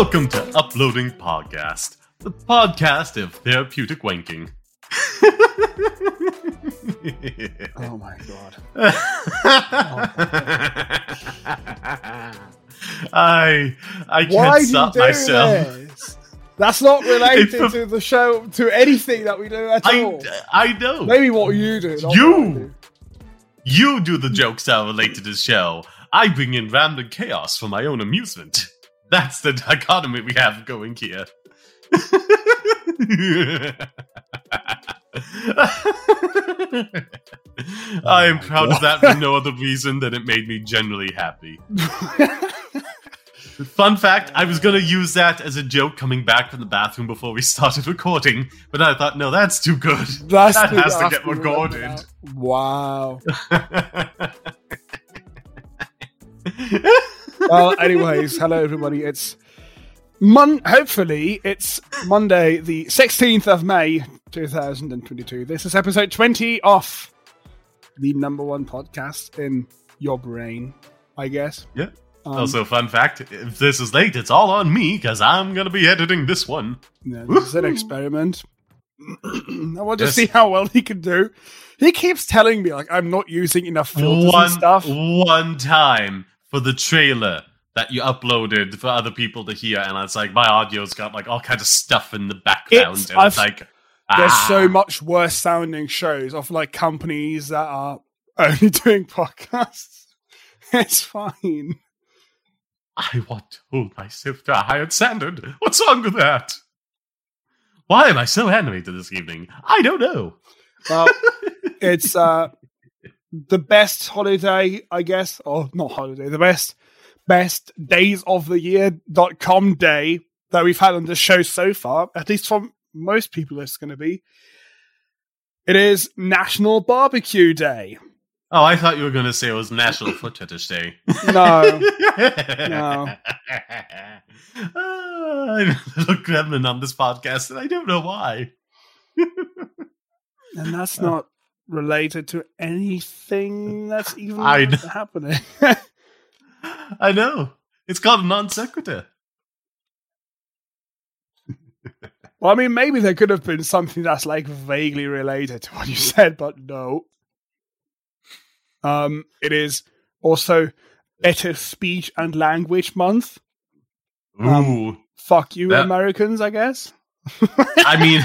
Welcome to Uploading Podcast, the podcast of therapeutic wanking. Oh my god. I I can't Why do you stop do myself. this? That's not related a- to the show, to anything that we do at all. I I know. Maybe what you do. You! do. You do the jokes that relate to the show. I bring in random chaos for my own amusement. That's the dichotomy we have going here. I am oh my proud of that for no other reason than it made me generally happy. Fun fact, I was gonna use that as a joke coming back from the bathroom before we started recording, but I thought, no, that's too good. That's that has to get recorded. Wow. well, anyways, hello everybody. It's Mon. Hopefully, it's Monday, the sixteenth of May, two thousand and twenty-two. This is episode twenty of the number one podcast in your brain, I guess. yeah. Um, Also, fun fact: if this is late, it's all on me because I'm gonna be editing this one. Yeah, this is an experiment. I want to Yes. see how well he can do. He keeps telling me like I'm not using enough filters One and stuff. one time for the trailer that you uploaded for other people to hear, and it's like my audio's got like all kinds of stuff in the background, It's- and it's like There's ah. so much worse sounding shows of like companies that are only doing podcasts. It's fine. I want to hold myself to a higher standard. What's wrong with that? Why am I so animated this evening? I don't know. Well, it's uh the best holiday, I guess, or not holiday, the best best days of the year dot com day that we've had on the show so far, at least from most people it's gonna be. It is National Barbecue Day. Oh, I thought you were going to say it was National Foot Fetish Day. No. no. I'm a little gremlin on this podcast, and I don't know why. And that's not related to anything that's even I know. happening. I know. It's called non sequitur. well, I mean, maybe there could have been something that's like vaguely related to what you said, but no. Um, it is also Better Speech and Language Month. Um, Ooh. Fuck you, That- Americans, I guess. I mean,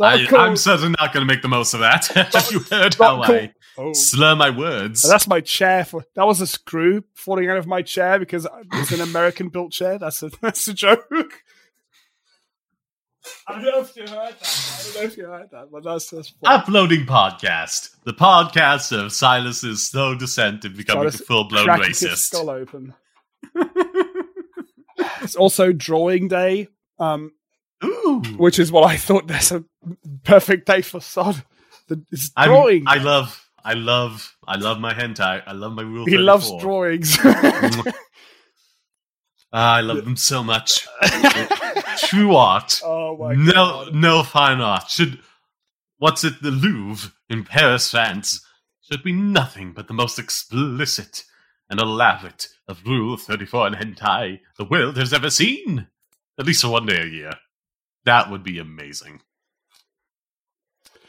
I, cool. I'm certainly not going to make the most of that. Have you heard how cool. I Oh. slur my words? That's my chair. For that was a screw falling out of my chair because it's an American built chair. That's a that's a joke. I don't know if you heard that. I don't know if you heard that, but that's just fun. Uploading podcast, the podcast of Silas's slow descent in becoming Silas a full blown cracking his racist. skull open. it's also drawing day, um, Ooh, which is what I thought. There's a perfect day for sod. The, it's I'm- drawing. I love, I love, I love my hentai. I love my rule. he loves drawings. Ah, I love them so much. True art. oh my no, god! no fine art should. What's it? The Louvre in Paris, France, should be nothing but the most explicit and elaborate of Rule Thirty-Four and hentai the world has ever seen. At least for one day a year. That would be amazing.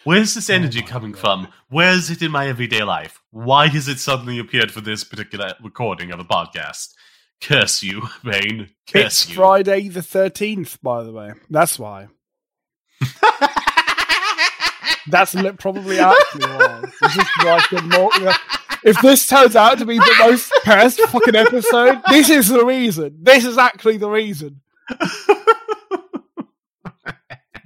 Where's this Oh energy my coming God. from? Where is it in my everyday life? Why has it suddenly appeared for this particular recording of a podcast? Curse you, Bane. Curse It's you. Friday the thirteenth, by the way. That's why. That's li- probably actually why. This is like more. If this turns out to be the most past fucking episode, this is the reason. This is actually the reason.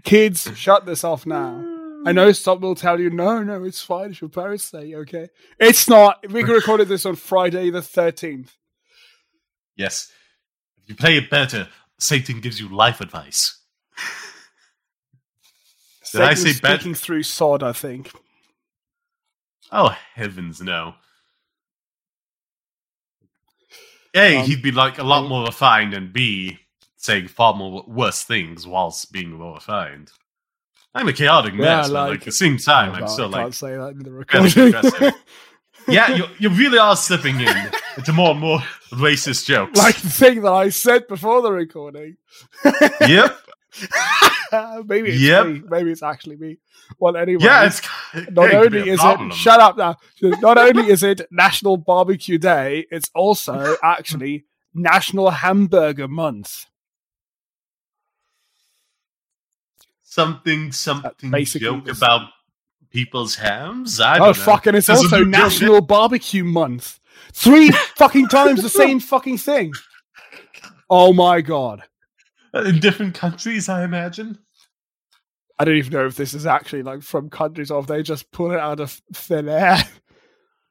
Kids, shut this off now. I know some will tell you, no, no, it's fine. It's your parents say, okay? It's not. We recorded this on Friday the 13th. Yes. If you play it better, Satan gives you life advice. Did I say bad- speaking through sod, I think. Oh, heavens no. A, Um, he'd be like a lot more refined, and B, saying far more worse things whilst being more refined. I'm a chaotic Yeah, mess, but like- like, at the same time, I'm still I can't like, say that in the recording. yeah, you, you really are slipping in. It's more and more racist jokes. like the thing that I said before the recording. yep. maybe it's Yep. me. Maybe it's actually me. Well, anyway. Yeah, it's not it could only is problem. it shut up now. Not only is it National Barbecue Day, it's also actually National Hamburger Month. Something something joke this- about people's hams. I Oh don't know. fuck! And it's also. National Barbecue Month. Three fucking times the same fucking thing. Oh my god! Uh, in different countries. I imagine. I don't even know if this is actually like from countries or if they just pull it out of thin air.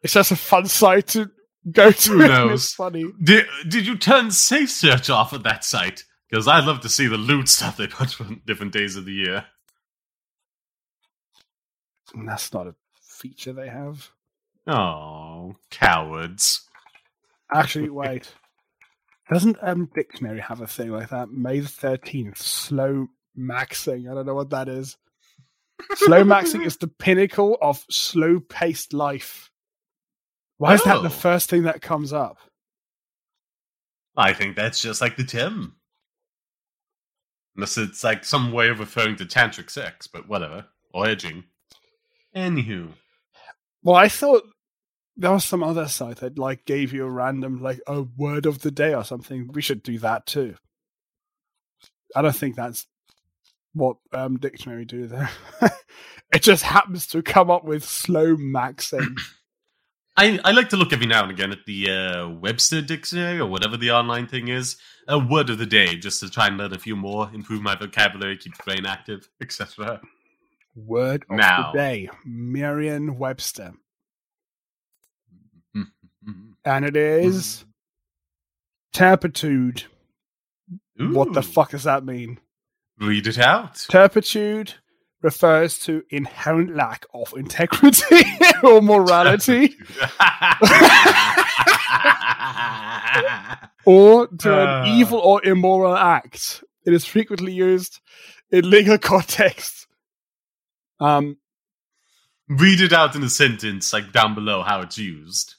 It's just a fun site to go to. Who knows? It's funny. Did Did you turn Safe Search off at that site? Because I'd love to see the loot stuff they put on different days of the year. That's not a feature they have. Oh, cowards! Actually, wait. Doesn't um dictionary have a thing like that? May the thirteenth, slow maxing. I don't know what that is. Slow maxing is the pinnacle of slow paced life. Why is that the Oh. first thing that comes up? I think that's just like the Tim. Unless it's like some way of referring to tantric sex, but whatever. Or edging. Anywho. Well, I thought there was some other site that like gave you a random like a word of the day or something. We should do that too. I don't think that's what um, dictionary do there. it just happens to come up with slow maxing. I, I like to look every now and again at the uh, Webster Dictionary or whatever the online thing is. A word of the day, just to try and learn a few more, improve my vocabulary, keep the brain active, etc. Word of Now. the day, Merriam Webster. And it is turpitude. What the fuck does that mean? Read it out. Turpitude refers to inherent lack of integrity or morality or to Ah. an evil or immoral act. It is frequently used in legal context. Um, Read it out in a sentence, like down below, how it's used.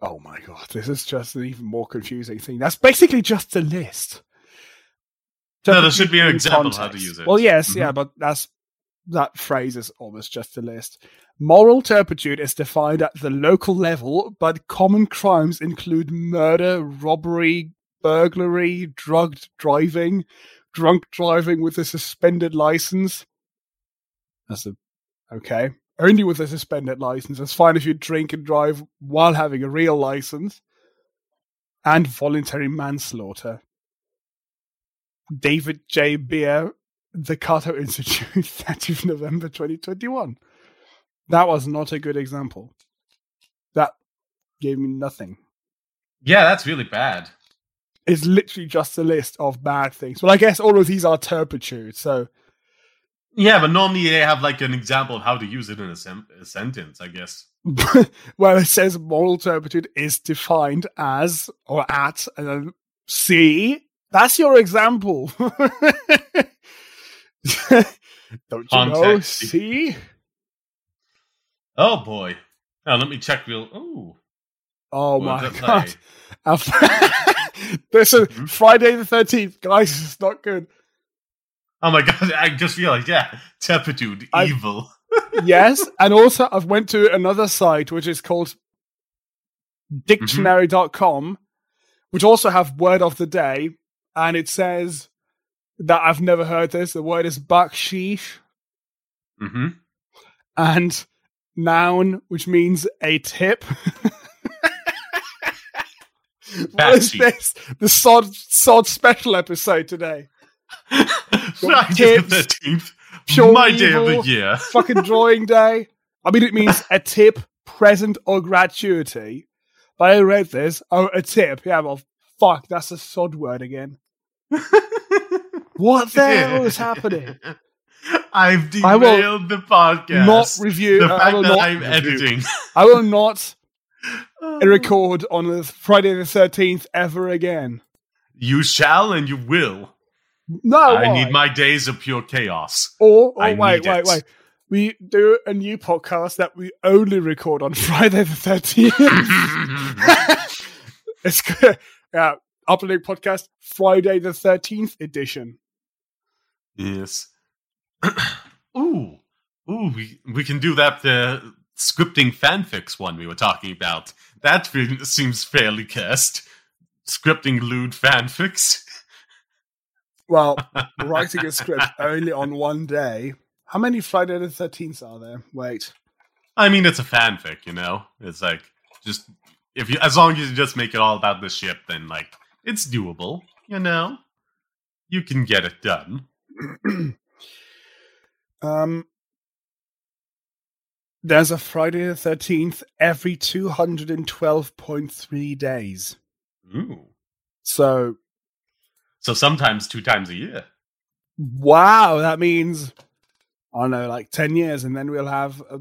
oh my god, this is just an even more confusing thing. That's basically just a list. No, there should be an example of how to use it. Well, yes, Mhm. yeah, but that's that phrase is almost just a list. Moral turpitude is defined at the local level, but common crimes include murder, robbery, burglary, drugged driving, drunk driving with a suspended license. That's a okay. Only with a suspended license. It's fine if you drink and drive while having a real license. And voluntary manslaughter. David J. Bier, the Cato Institute, 30th November 2021. That was not a good example. That gave me nothing. yeah, that's really bad. It's literally just a list of bad things. Well, I guess all of these are turpitude, so Yeah, but normally they have like an example of how to use it in a, sem- a sentence, I guess. well, it says moral turpitude is defined as or at, and then see, that's your example. Don't you know? See? Oh boy. Now let me check real. Oh, Oh Words my god. This is mm-hmm. Friday the 13th. Guys, it's not good. oh my god! I just realized. Yeah, turpitude, I- evil. yes, and also I've went to another site which is called mm-hmm. dictionary.com, which also have word of the day, and it says that I've never heard this. The word is baksheesh, hmm and noun, which means a tip. what is this? The sod sod special episode today. Friday the thirteenth, my day of the year. fucking drawing day. I mean, it means a tip, present, or gratuity. But I read this. Oh, a tip. Yeah, well, fuck, that's a sod word again. What the hell is happening? I've derailed the podcast. Not review. the fact that not I'm review. editing. I will not record on the Friday the thirteenth ever again. You shall and you will. No, I why? need my days of pure chaos. Or, or I wait, wait, it. wait. we do a new podcast that we only record on Friday the 13th. it's good. Yeah, uploading podcast Friday the 13th edition. yes. ooh, ooh, we we can do that. the scripting fanfics one we were talking about. That seems fairly cursed. Scripting lewd fanfics. Well, writing a script only on one day. How many Friday the 13th are there? Wait. I mean, it's a fanfic, you know. It's like just if you, as long as you just make it all about the ship, then like it's doable, you know. You can get it done. um, there's a Friday the 13th every 212.3 days. Ooh. So, So sometimes two times a year. wow, that means, I don't know, like 10 years, and then we'll have a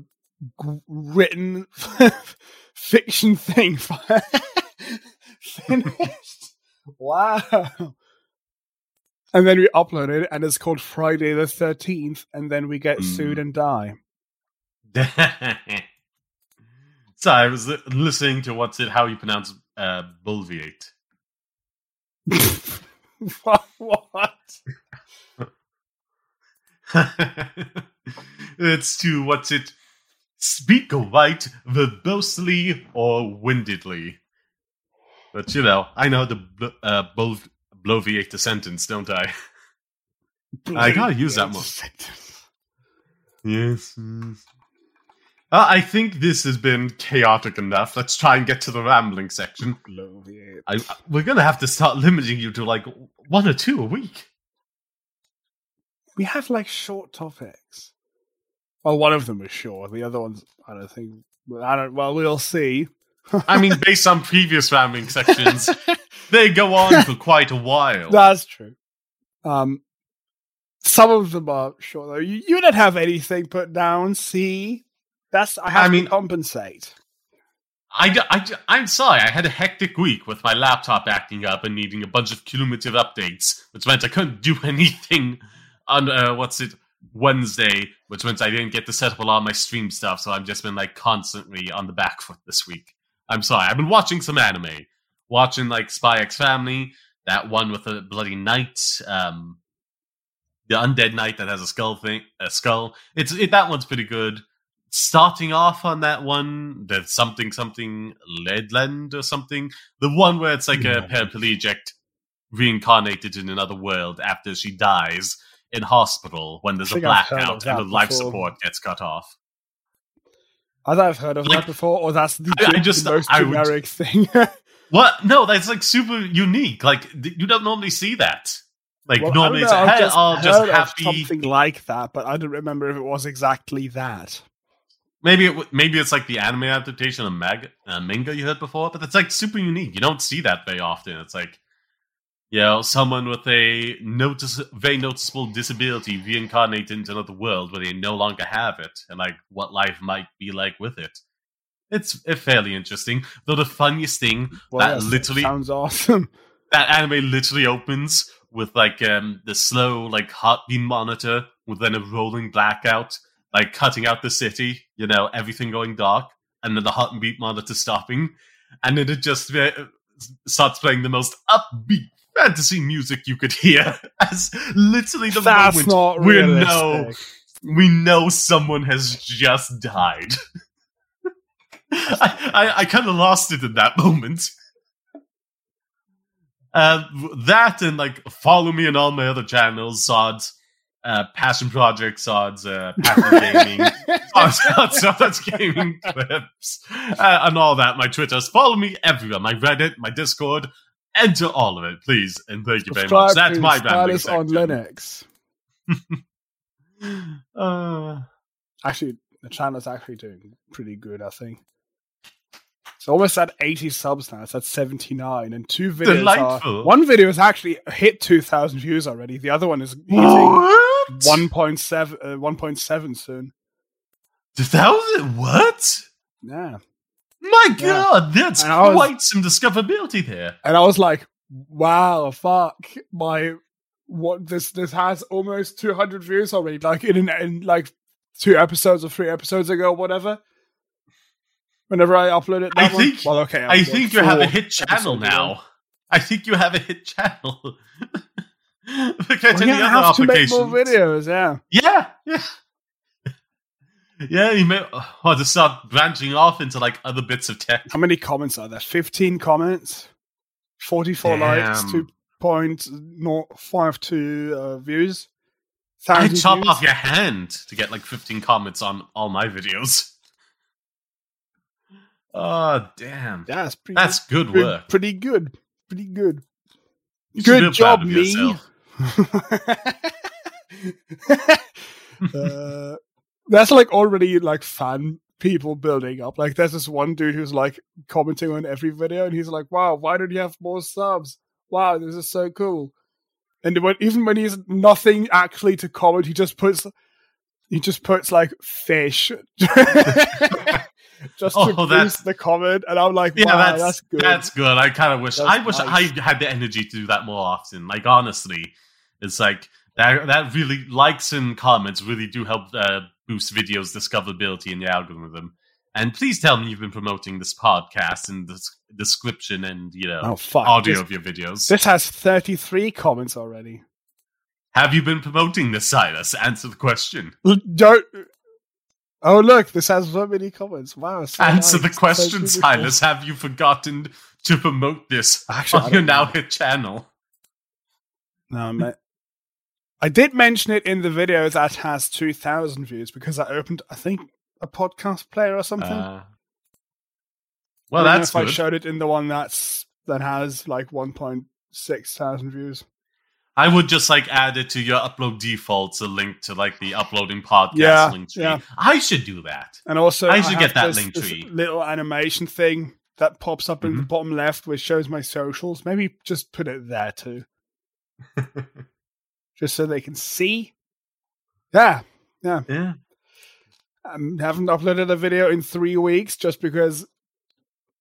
g- written fiction thing finished. wow. And then we upload it, and it's called Friday the 13th, and then we get Mm. sued and die. so I was listening to what's it? How you pronounce uh, bulviate? what? what? it's to what's it? Speak right verbosely or windedly. But you know, I know how to bl- uh, bul- bloviate the sentence, don't I? I gotta use that more. Yes. yes. Uh, I think this has been chaotic enough. Let's try and get to the rambling section. I, we're gonna have to start limiting you to like one or two a week. We have like short topics. Well, one of them is sure. The other ones, I don't think. I don't. Well, we'll see. I mean, based on previous rambling sections, they go on for quite a while. That's true. Um, some of them are short though. You, you don't have anything put down. See, that's I have I mean- to compensate. I'm sorry, I had a hectic week with my laptop acting up and needing a bunch of cumulative updates, which meant I couldn't do anything on, uh, what's it, Wednesday, which means I didn't get to set up a lot of my stream stuff, so I've just been, like, constantly on the back foot this week. I'm sorry, I've been watching some anime. Watching, like, Spy X Family, that one with the bloody knight, um, the undead knight that has a skull thing, a skull. It's, it, that one's pretty good starting off on that one, the something something Leadland or something, the one where it's like a Yeah. paraplegic reincarnated in another world after she dies in hospital when there's a think I've heard of blackout and the life before. support gets cut off. I thought I've heard of Like- that before, or that's the, I- I the most I would- generic thing. What? No, that's like super unique. Like you don't normally see that. Like Well, normally it's know, a, I've hey, just oh, heard just happy. something like that, but I don't remember if it was exactly that. Maybe it, w- maybe it's like the anime adaptation of mag, uh, manga you heard before, but it's like super unique. You don't see that very often. It's like, you know, someone with a notice, very noticeable disability reincarnated into another world where they no longer have it, and like what life might be like with it. It's uh, fairly interesting. Though the funniest thing Well, that literally sounds awesome. that anime literally opens with like um the slow like heartbeat monitor with then a rolling blackout, like cutting out the city, you know, everything going dark, and then the heartbeat monitor stopping, and then it just uh, starts playing the most upbeat fantasy music you could hear as literally the That's moment not we know we know someone has just died. I, I, I kind of lost it in that moment. Uh, that and like follow me on all my other channels, Sods, uh, Passion Project, Sods, uh, Passion Gaming, Sods, Sods Gaming Clips, uh, and all that. My Twitters. Follow me everywhere. My Reddit, my Discord. Enter all of it, please, and thank you very much. That's my Silas on. Linux. Uh, Actually, the channel's actually doing pretty good, I think. It's almost at 80 subs now. It's at 79, and two videos Delightful. are. One video has actually hit 2,000 views already. The other one is hitting 1.7 uh, 1.7 soon. thousand? What? Yeah. My Yeah. God, that's I was- quite some discoverability there. And I was like, wow, fuck. My. What this this has almost 200 views already, like in, an, in like two episodes or three episodes ago, or whatever. Whenever I upload it, I that one. think- well, okay, I upload think you have a hit channel episodes ago. now. I think you have a hit channel. Look at We're any gonna other have to make more videos. Yeah. Yeah, yeah. Yeah, you may or to start branching off into like other bits of tech. How many comments are there? 15 comments, 44 likes, two point five two 2.052 uh, views. I 1,000 chop views. off your hand to get like 15 comments on all my videos. Oh, damn. That's pretty, That's good pretty, work. pretty good. Pretty good. You Good job, of me. uh, that's like already like fan people building up. Like there's this one dude who's like commenting on every video, and he's like, "Wow, why don't you have more subs? Wow, this is so cool." And when, even when he's nothing actually to comment, he just puts he just puts like fish. Just to Oh, that's- boost the comment, and I'm like, Yeah, that's, that's, good. That's good. I kind of wish That's I wish nice. I had the energy to do that more often. Like honestly, it's like that. That really likes and comments really do help uh, boost videos' discoverability in the algorithm. And please tell me you've been promoting this podcast in the description and you know oh audio This, of your videos. this has 33 comments already. Have you been promoting this, Silas? Answer the question. Don't. Oh look, this has so many comments. Wow. so Answer nice. the question, beautiful. Silas. Have you forgotten to promote this Actually, on your now hit channel? No, mate. I did mention it in the video that has 2,000 views because I opened, I think, a podcast player or something. Uh, well, I that's if I showed it in the one that's that has like 1.6 thousand views. I would just like add it to your upload defaults, a link to like the uploading podcast Yeah, link tree. yeah. I should do that. And also, I should have get that this- link tree. little animation thing that pops up in the Mhm. bottom left, which shows my socials. Maybe just put it there too, just so they can see. Yeah, Yeah. yeah. I haven't uploaded a video in three weeks just because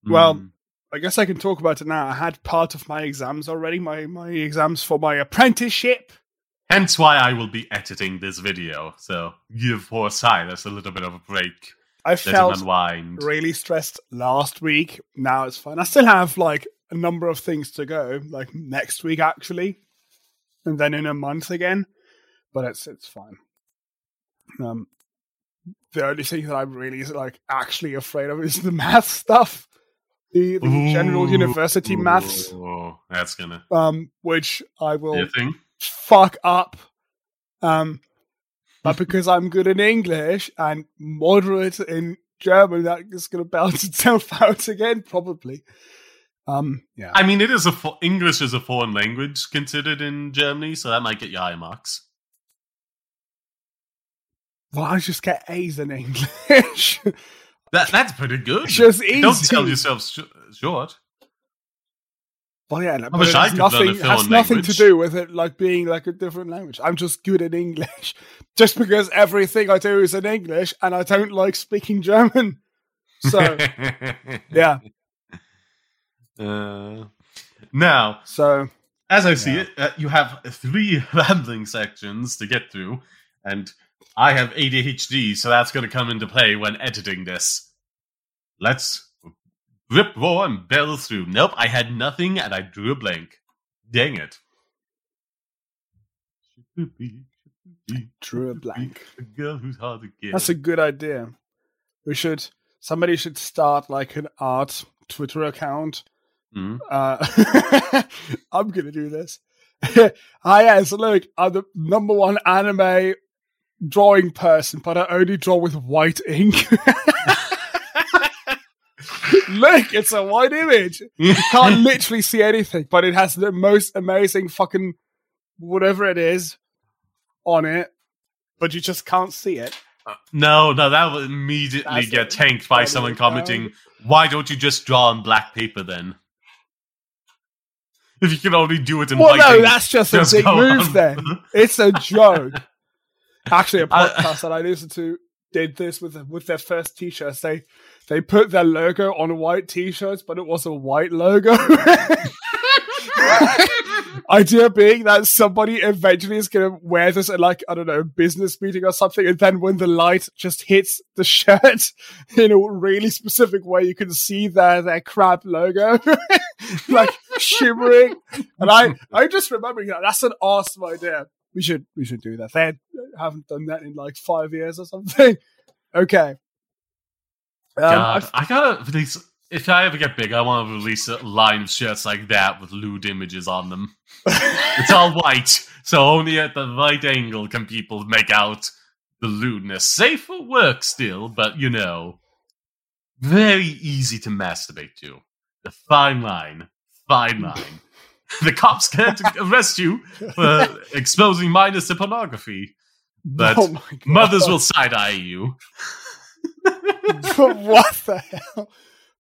Well, Mm. I guess I can talk about it now. I had part of my exams already, my, my exams for my apprenticeship. hence why I will be editing this video. So give poor Silas a little bit of a break. I felt really stressed last week. Now it's fine. I still have like a number of things to go, like next week actually, and then in a month again. But it's it's fine. Um, the only thing that I'm really like actually afraid of is the math stuff, the, the general Ooh. university maths, Oh, that's gonna um, which I will be a thing. fuck up. Um, but because I'm good in English and moderate in German, that is going to balance itself out again, probably. Um, yeah. I mean, it is a fo- English is a foreign language considered in Germany, so that might get you high marks. Well, I just get A's in English. That that's pretty good. It's just easy. Don't sell yourself sh- short. well, yeah, but it I has could learn a nothing, it has nothing language. to do with it like being like a different language. I'm just good in English. Just because everything I do is in English and I don't like speaking German. So, yeah. Uh, now, So, as I see Yeah. it, uh, you have three rambling sections to get through, and I have ADHD, so that's going to come into play when editing this. Let's rip, roar, and barrel through. Nope, I had nothing, and I drew a blank. Dang it. drew a blank. A girl who's hard to get. That's a good idea. We should somebody should start like an art Twitter account. Mhm. Uh, I'm gonna do this. Hi, yes, look, I'm the number one anime drawing person, but I only draw with white ink. look, it's a white image. You can't literally see anything, but it has the most amazing fucking whatever it is on it, but you just can't see it. No, no, that will immediately That's get tanked by someone commenting, why don't you just draw on black paper then? If you can only do it in Well, no, that's just a just big go move on. then. It's a joke. Actually, a podcast that I listened to did this with with their first t-shirts. They they put their logo on white t-shirts, but it was a white logo. Idea being that somebody eventually is going to wear this at like, I don't know, business meeting or something. And then when the light just hits the shirt in a really specific way, you can see their, their crab logo like shimmering. And I, I'm just remembering that. That's an awesome idea. We should, we should do that. They haven't done that in like five years or something. Okay. Um, God, I gotta release. If I ever get big, I want to release a line of shirts like that with lewd images on them. It's all white, so only at the right angle can people make out the lewdness. Safe for work still, but you know, very easy to masturbate to. The fine line, fine line. the cops can't arrest you for exposing minors to pornography, but Oh mothers will side eye you. But what the hell?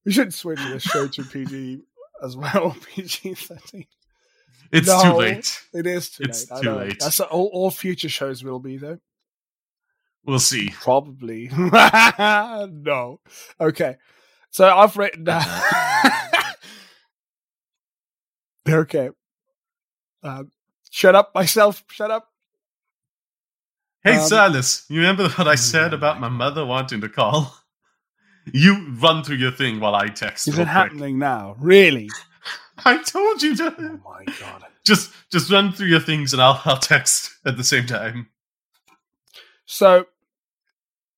We should switch this show to PG as well. PG thirteen. It's No. too late. It is too It's late. Too late. That's all, all future shows will be though. We'll see. Probably. no. Okay. So I've written down. okay. Um, shut up, myself. Shut up. Hey, Um, Silas, you remember what I said about my mother wanting to call? You run through your thing while I text. Is it quick. happening now? Really? I told you to. Oh my god. Just, just run through your things, and I'll, I'll text at the same time. So,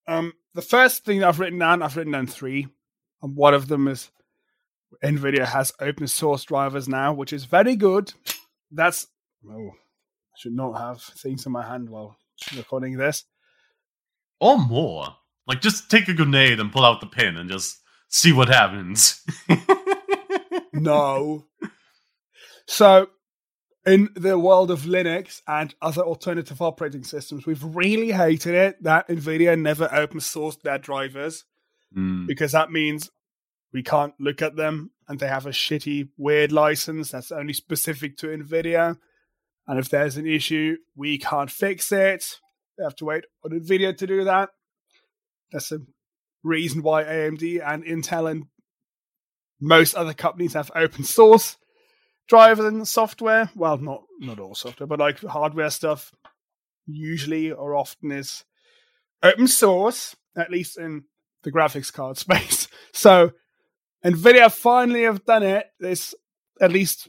um, the first thing I've written down, I've written down three, and one of them is NVIDIA has open source drivers now, which is very good. That's oh, I should not have things in my hand while recording this. Or more. Like, just take a grenade and pull out the pin and just see what happens. No. so, in the world of Linux and other alternative operating systems, we've really hated it that NVIDIA never open sourced their drivers. Hmm. because that means we can't look at them and they have a shitty, weird license that's only specific to NVIDIA. And if there's an issue, we can't fix it. We have to wait on NVIDIA to do that. That's a reason why AMD and Intel and most other companies have open source drivers and software. Well, not not all software, but like hardware stuff usually or often is open source, at least in the graphics card space. So Nvidia finally have done it. This at least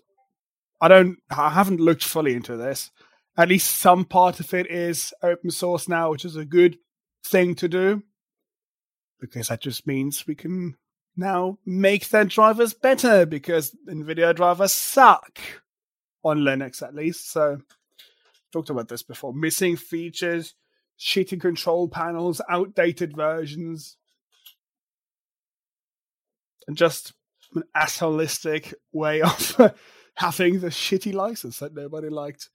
I don't I haven't looked fully into this. At least some part of it is open source now, which is a good thing to do. Because that just means we can now make their drivers better because Nvidia drivers suck on Linux at least. So talked about this before. Missing features, shitty control panels, outdated versions, and just an assholistic way of having the shitty license that nobody liked.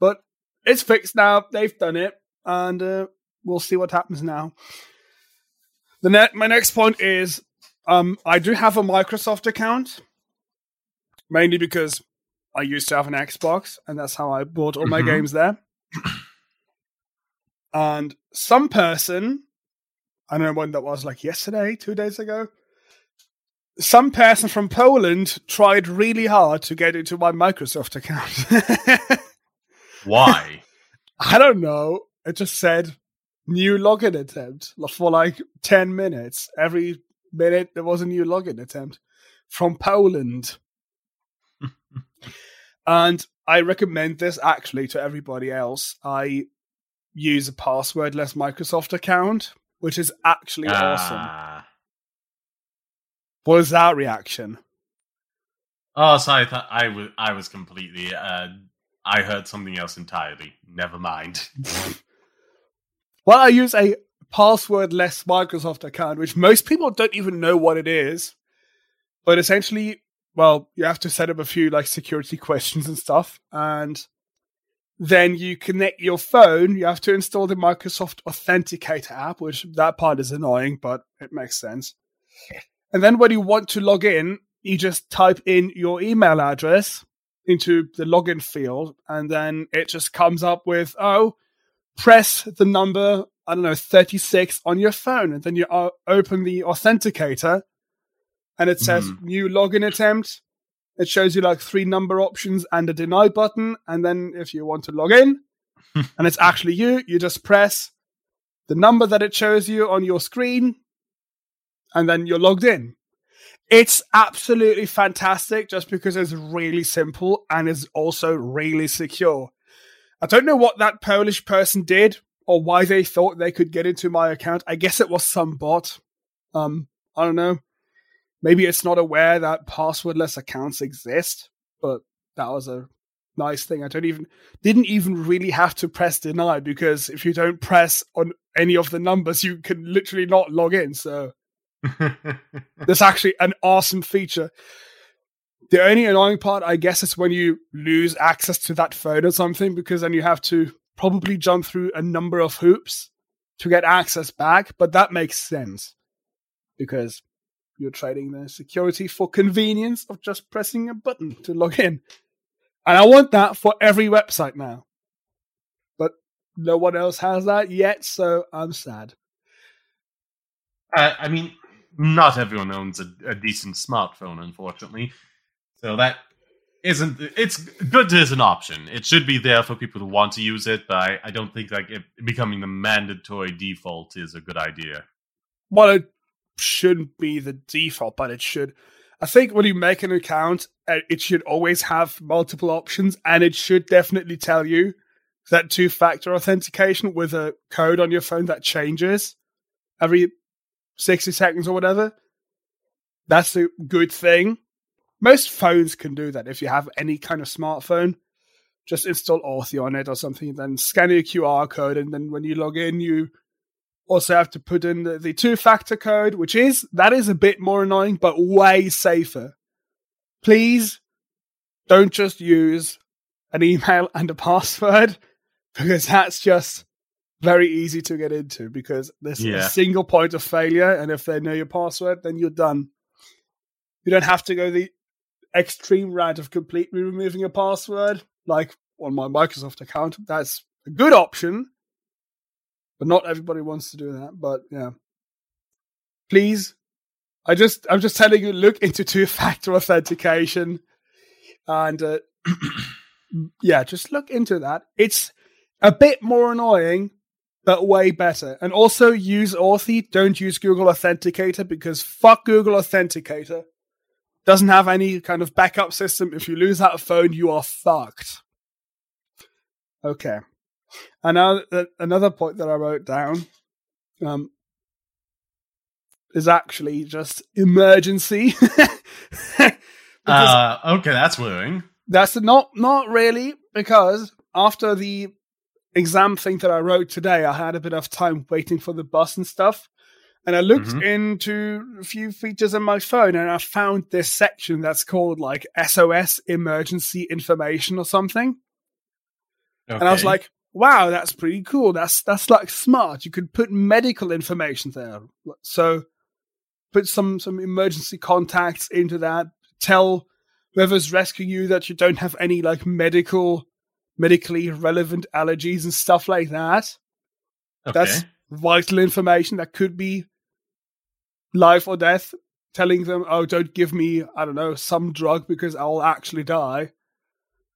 But it's fixed now. They've done it, and uh, we'll see what happens now. The net. My next point is, um, I do have a Microsoft account, mainly because I used to have an Xbox, and that's how I bought all my Mhm. games there. and some person, I don't know when that was, like yesterday, two days ago, some person from Poland tried really hard to get into my Microsoft account. Why? I don't know. It just said new login attempt for like 10 minutes. Every minute there was a new login attempt from Poland. and I recommend this actually to everybody else. I use a passwordless Microsoft account, which is actually awesome. Ah. What is that reaction? Oh, sorry. I thought I was I was completely. Uh, I heard something else entirely. Never mind. Well, I use a passwordless Microsoft account, which most people don't even know what it is. But essentially, well, you have to set up a few like security questions and stuff, and then you connect your phone. You have to install the Microsoft Authenticator app, which that part is annoying, but it makes sense. And then when you want to log in, you just type in your email address into the login field, and then it just comes up with, oh, press the number, I don't know, 36 on your phone, and then you uh, open the authenticator, and it says Mhm. new login attempt. it shows you like three number options and a deny button. And then if you want to log in and it's actually you, you just press the number that it shows you on your screen and then you're logged in. It's absolutely fantastic just because it's really simple and is also really secure. I don't know what that Polish person did or why they thought they could get into my account. I guess it was some bot. Um, I don't know. Maybe it's not aware that passwordless accounts exist, but that was a nice thing. I don't even didn't even really have to press deny because if you don't press on any of the numbers, you can literally not log in. So that's actually an awesome feature. The only annoying part, I guess, is when you lose access to that phone or something, because then you have to probably jump through a number of hoops to get access back. But that makes sense because you're trading the security for convenience of just pressing a button to log in. And I want that for every website now. But no one else has that yet, so I'm sad. Uh, I mean, not everyone owns a, a, decent smartphone, unfortunately. So that isn't. It's good as an option. It should be there for people who want to use it, but I, I don't think like it becoming the mandatory default is a good idea. Well, it shouldn't be the default, but it should. I think when you make an account, uh, it should always have multiple options, and it should definitely tell you that two-factor authentication with a code on your phone that changes every 60 seconds or whatever. That's a good thing. Most phones can do that if you have any kind of smartphone. Just install Authy on it or something, then scan your QR code, and then when you log in, you also have to put in the, the two factor code, which is that is a bit more annoying, but way safer. Please don't just use an email and a password because that's just very easy to get into because there's yeah. a single point of failure, and if they know your password, then you're done. You don't have to go the extreme route of completely removing your password, like on my Microsoft account. That's a good option, but not everybody wants to do that. But yeah, please, I just I'm just telling you, look into two-factor authentication, and uh, yeah, just look into that. It's a bit more annoying but way better. And also use Authy. Don't use Google Authenticator because fuck Google Authenticator. Doesn't have any kind of backup system. If you lose that phone, you are fucked. Okay. And now uh, another point that I wrote down um, is actually just emergency. uh, okay, that's worrying. That's not not really because after the exam thing that I wrote today, I had a bit of time waiting for the bus and stuff. And I looked mm-hmm. into a few features on my phone and I found this section that's called like SOS emergency information or something. Okay. And I was like, wow, that's pretty cool. That's that's like smart. You could put medical information there. So put some some emergency contacts into that. Tell whoever's rescuing you that you don't have any like medical medically relevant allergies and stuff like that. Okay. That's vital information that could be life or death. Telling them, oh, don't give me, I don't know, some drug because I'll actually die.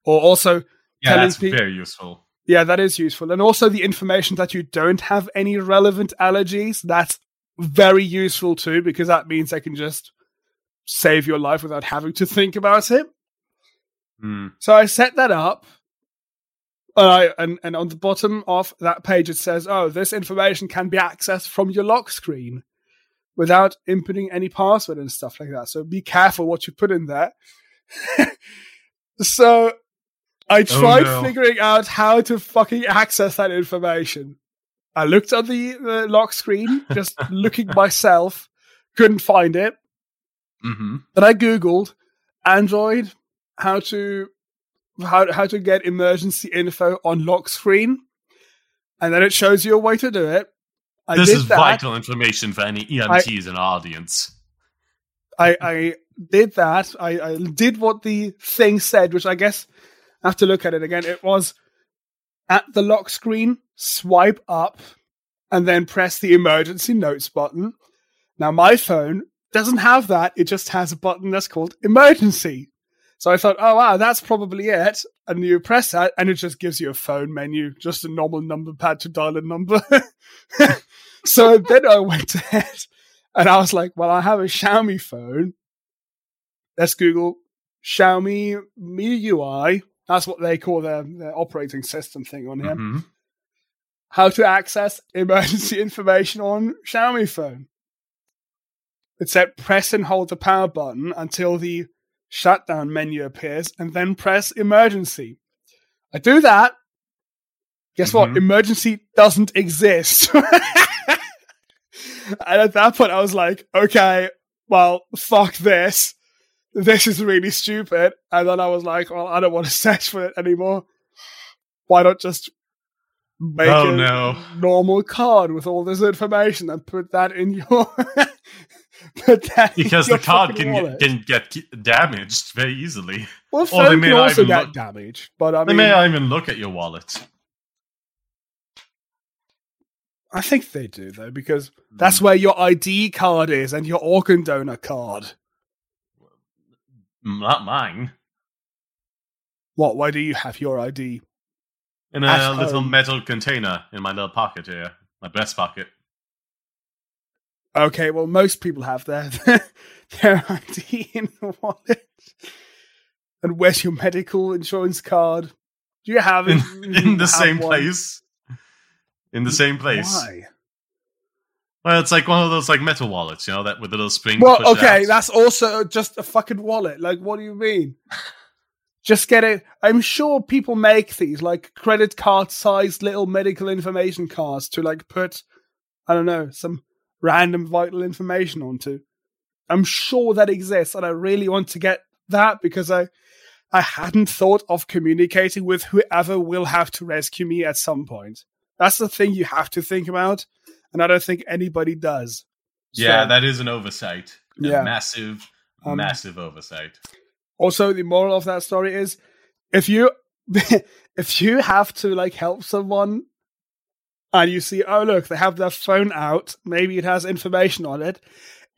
Or also yeah, that's very useful. Yeah, that is useful. And also the information that you don't have any relevant allergies, that's very useful too, because that means I can just save your life without having to think about it. Mm. So I set that up uh, and, and on the bottom of that page, it says, oh, this information can be accessed from your lock screen without inputting any password and stuff like that. So be careful what you put in there. so I oh, tried oh, no. figuring out how to fucking access that information. I looked at the, the lock screen, just looking myself, couldn't find it. Mm-hmm. Then I Googled Android, how to how how to get emergency info on lock screen, and then it shows you a way to do it. I this is that. vital information for any EMTs I, in audience. I I did that. I, I did what the thing said, which I guess I have to look at it again. It was at the lock screen, swipe up, and then press the emergency notes button. Now my phone doesn't have that. It just has a button that's called emergency. So I thought, oh wow, that's probably it. And you press that, and it just gives you a phone menu, just a normal number pad to dial a number. so then I went ahead, and I was like, well, I have a Xiaomi phone. Let's Google Xiaomi MIUI. That's what they call their, their operating system thing on here. Mhm. How to access emergency information on Xiaomi phone. It said press and hold the power button until the shutdown menu appears and then press emergency. I do that. Guess what? Mhm. Emergency doesn't exist. and at that point, I was like, okay, well, fuck this. This is really stupid. And then I was like, well, I don't want to search for it anymore. Why not just make Oh, a no. normal card with all this information and put that in your put that Because the card can wallet. get, can get damaged very easily. well, or they may can not also even get look- damaged, but I They may not even look at your wallet. I think they do though because that's mm. where your ID card is and your organ donor card. Mm, not mine. What? Why do you have your ID? In a little home. metal container in my little pocket here. My breast pocket. Okay, well, most people have their their ID in the wallet. And where's your medical insurance card? Do you have it? in the same one? place. In the same place. Why? Well, it's like one of those like metal wallets, you know, that with a little spring. Well, okay, that's also just a fucking wallet. Like, what do you mean? Just get it. I'm sure people make these like credit card sized little medical information cards to like put, I don't know, some random vital information onto. I'm sure that exists, and I really want to get that because I, I hadn't thought of communicating with whoever will have to rescue me at some point. That's the thing you have to think about, and I don't think anybody does. Yeah, So- that is an oversight. A Yeah. massive, Um, massive oversight. Also, the moral of that story is if you if you have to like help someone and you see, oh look, they have their phone out, maybe it has information on it.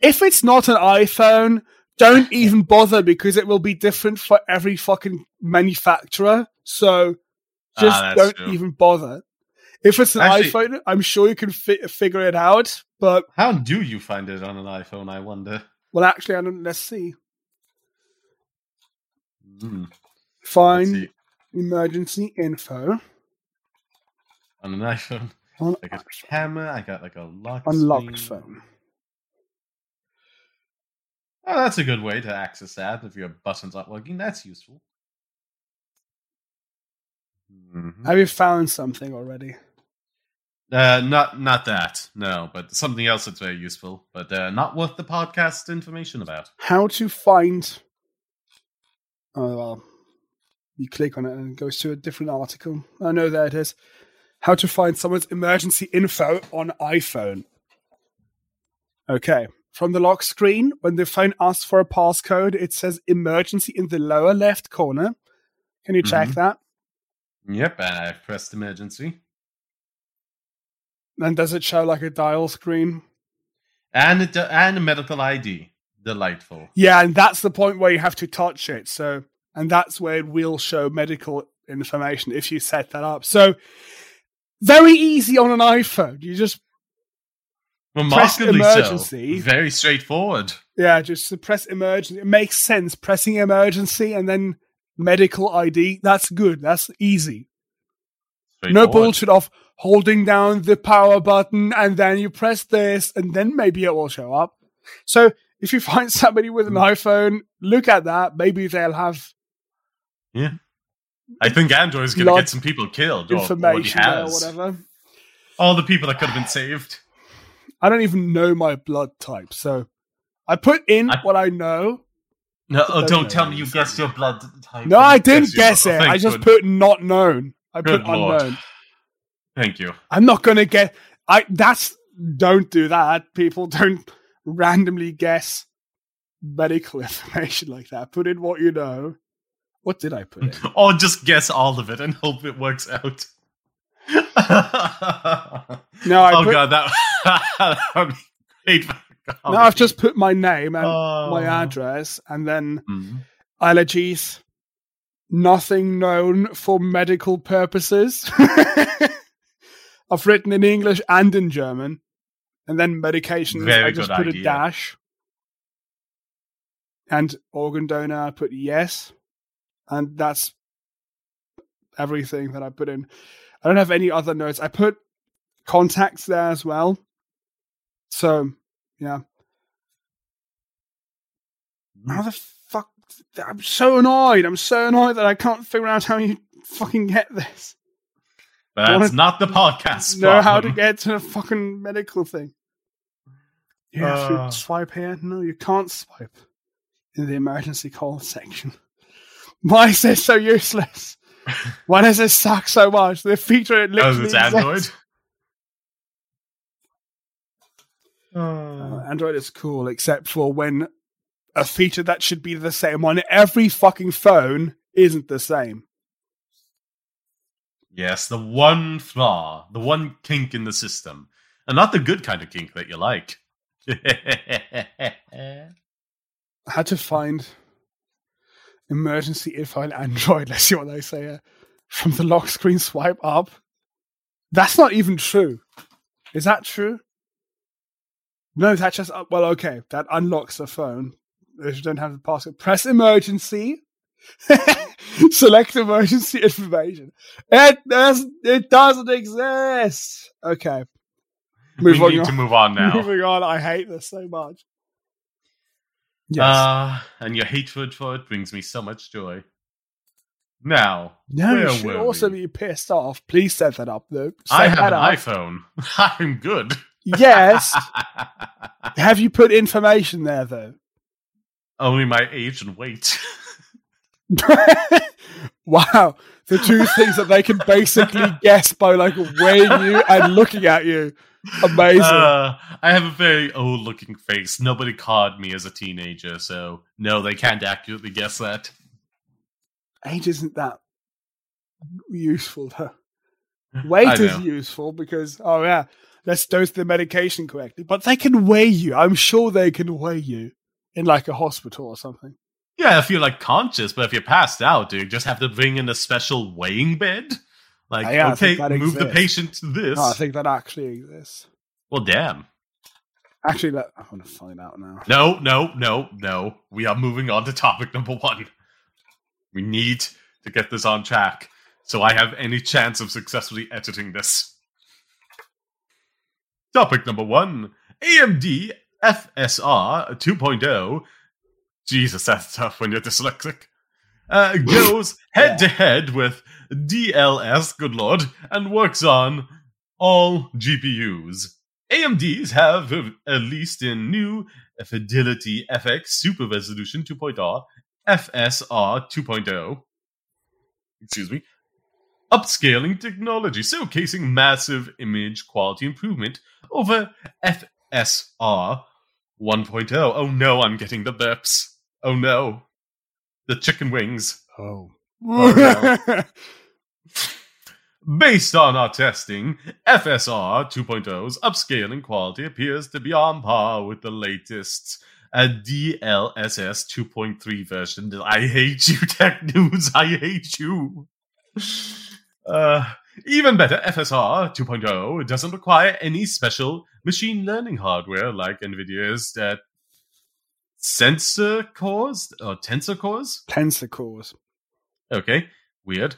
If it's not an iPhone, don't even bother because it will be different for every fucking manufacturer. So just Ah, don't true. even bother. If it's an Actually- iPhone, I'm sure you can fi- figure it out. But How do you find it on an iPhone, I wonder? well, actually, I don't. Let's see. Let's Find see. emergency info On an iPhone. On I got a camera, I got like a lock unlocked screen. phone. Oh, that's a good way to access that if your button's not working. That's useful. Mhm. Have you found something already? Uh, not not that, no, but something else that's very useful, but uh, not worth the podcast information about. How to find? Oh well, you click on it and it goes to a different article. I know there it is. How to find someone's emergency info on iPhone. Okay. From the lock screen, when the phone asks for a passcode, it says emergency in the lower left corner. Can you check Mhm. that? Yep, and I've pressed emergency, And does it show like a dial screen? and it, and a medical ID. Delightful. Yeah, and that's the point where you have to touch it. So, and that's where it will show medical information if you set that up. So, very easy on an iPhone. You just, Remarkably emergency. so. Very straightforward. yeah, just press emergency. It makes sense. Pressing emergency and then medical ID. That's good. That's easy. No bullshit of holding down the power button and then you press this and then maybe it will show up. So, if you find somebody with an hmm. iPhone, look at that. Maybe they'll have I think Android's going to get some people killed. Or information or has. whatever. All the people that could have been saved. I don't even know my blood type, so I put in I- what I know. No, oh, Don't know. tell me you guessed your blood type. No, I didn't your guess it. I just put not known. I Good put lord. unknown. Thank you. I'm not gonna get. I that's don't do that. People don't randomly guess medical information like that. Put in what you know. What did I put in? Or just guess all of it and hope it works out. No, I oh put, god, that, that would be great. No, I've just put my name and Oh. my address, and then Mhm. allergies, nothing known for medical purposes. I've written in English and in German, and then medications. Very I just put idea. a dash. And organ donor, I put yes, and that's everything that I put in. I don't have any other notes. I put contacts there as well. So, yeah. How the fuck? I'm so annoyed. I'm so annoyed that I can't figure out how you fucking get this. That's wanna not the podcast. Know how to get to the fucking medical thing. You have Uh. to swipe here. No, you can't swipe in the emergency call section. Why is this so useless? Why does this suck so much? The feature it Oh, literally it's exists. Android. Uh, Android is cool, except for when a feature that should be the same on every fucking phone isn't the same. Yes, the one flaw, the one kink in the system, and not the good kind of kink that you like. I had to find emergency info on Android. Let's see what they say here. From the lock screen swipe up. That's not even true. Is that true? No, that's just uh, well, okay. That unlocks the phone. If you don't have the password, press emergency. Select emergency information. It does. It doesn't exist. Okay. we Move on. need to move on now. Moving on. I hate this so much. Yes. Uh, and your hatred for it brings me so much joy. Now, No, you should also we? be pissed off. Please set that up, though. I Set have an up. iPhone. I'm good. Yes. have you put information there, though? Only my age and weight. wow. The two things that they can basically guess by like weighing you and looking at you. Amazing. Uh, I have a very old looking face. Nobody caught me as a teenager, so no, they can't accurately guess that. Age isn't that useful, though. Weight is useful because, oh, yeah, let's dose the medication correctly. But they can weigh you. I'm sure they can weigh you in like a hospital or something. Yeah, if you're like conscious, but if you're passed out, do you just have to bring in a special weighing bed? Like, Yeah, I okay, move the patient to this. No, I think that actually exists. well, damn. Actually, let, I want to find out now. No, no, no, no. We are moving on to topic number one. We need to get this on track so I have any chance of successfully editing this. Topic number one AMD FSR 2.0. Jesus, that's tough when you're dyslexic. Uh, goes head to head with DLS, good lord, and works on all GPUs. AMDs have at least in new Fidelity FX Super Resolution 2.0, FSR 2.0, excuse me, upscaling technology, showcasing massive image quality improvement over FSR 1.0. Oh no, I'm getting the burps. Oh no. The chicken wings. Oh. Oh, Based on our testing, FSR 2.0's upscaling quality appears to be on par with the latest uh, DLSS 2.3 version. I hate you, Tech News. I hate you. Uh, even better, FSR 2.0 doesn't require any special machine learning hardware like NVIDIA's uh, sensor cores or tensor cores. Tensor cores. Okay, weird.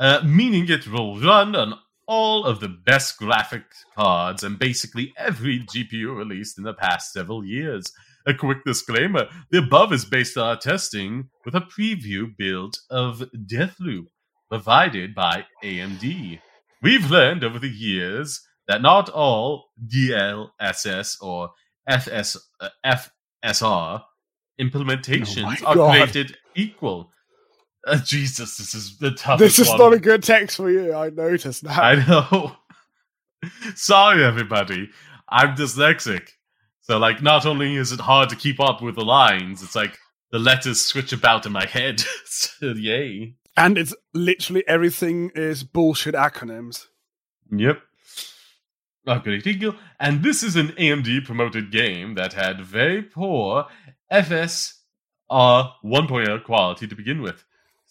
Uh, meaning it will run on all of the best graphic cards and basically every GPU released in the past several years. A quick disclaimer the above is based on our testing with a preview build of Deathloop provided by AMD. We've learned over the years that not all DLSS or FS, uh, FSR implementations Oh are God. created equal. Uh, Jesus, this is the toughest This is one. not a good text for you. I noticed that. I know. Sorry, everybody. I'm dyslexic. So, like, not only is it hard to keep up with the lines, it's like the letters switch about in my head. so, yay. and it's literally everything is bullshit acronyms. Yep. And this is an AMD promoted game that had very poor FSR are 1.0 quality to begin with.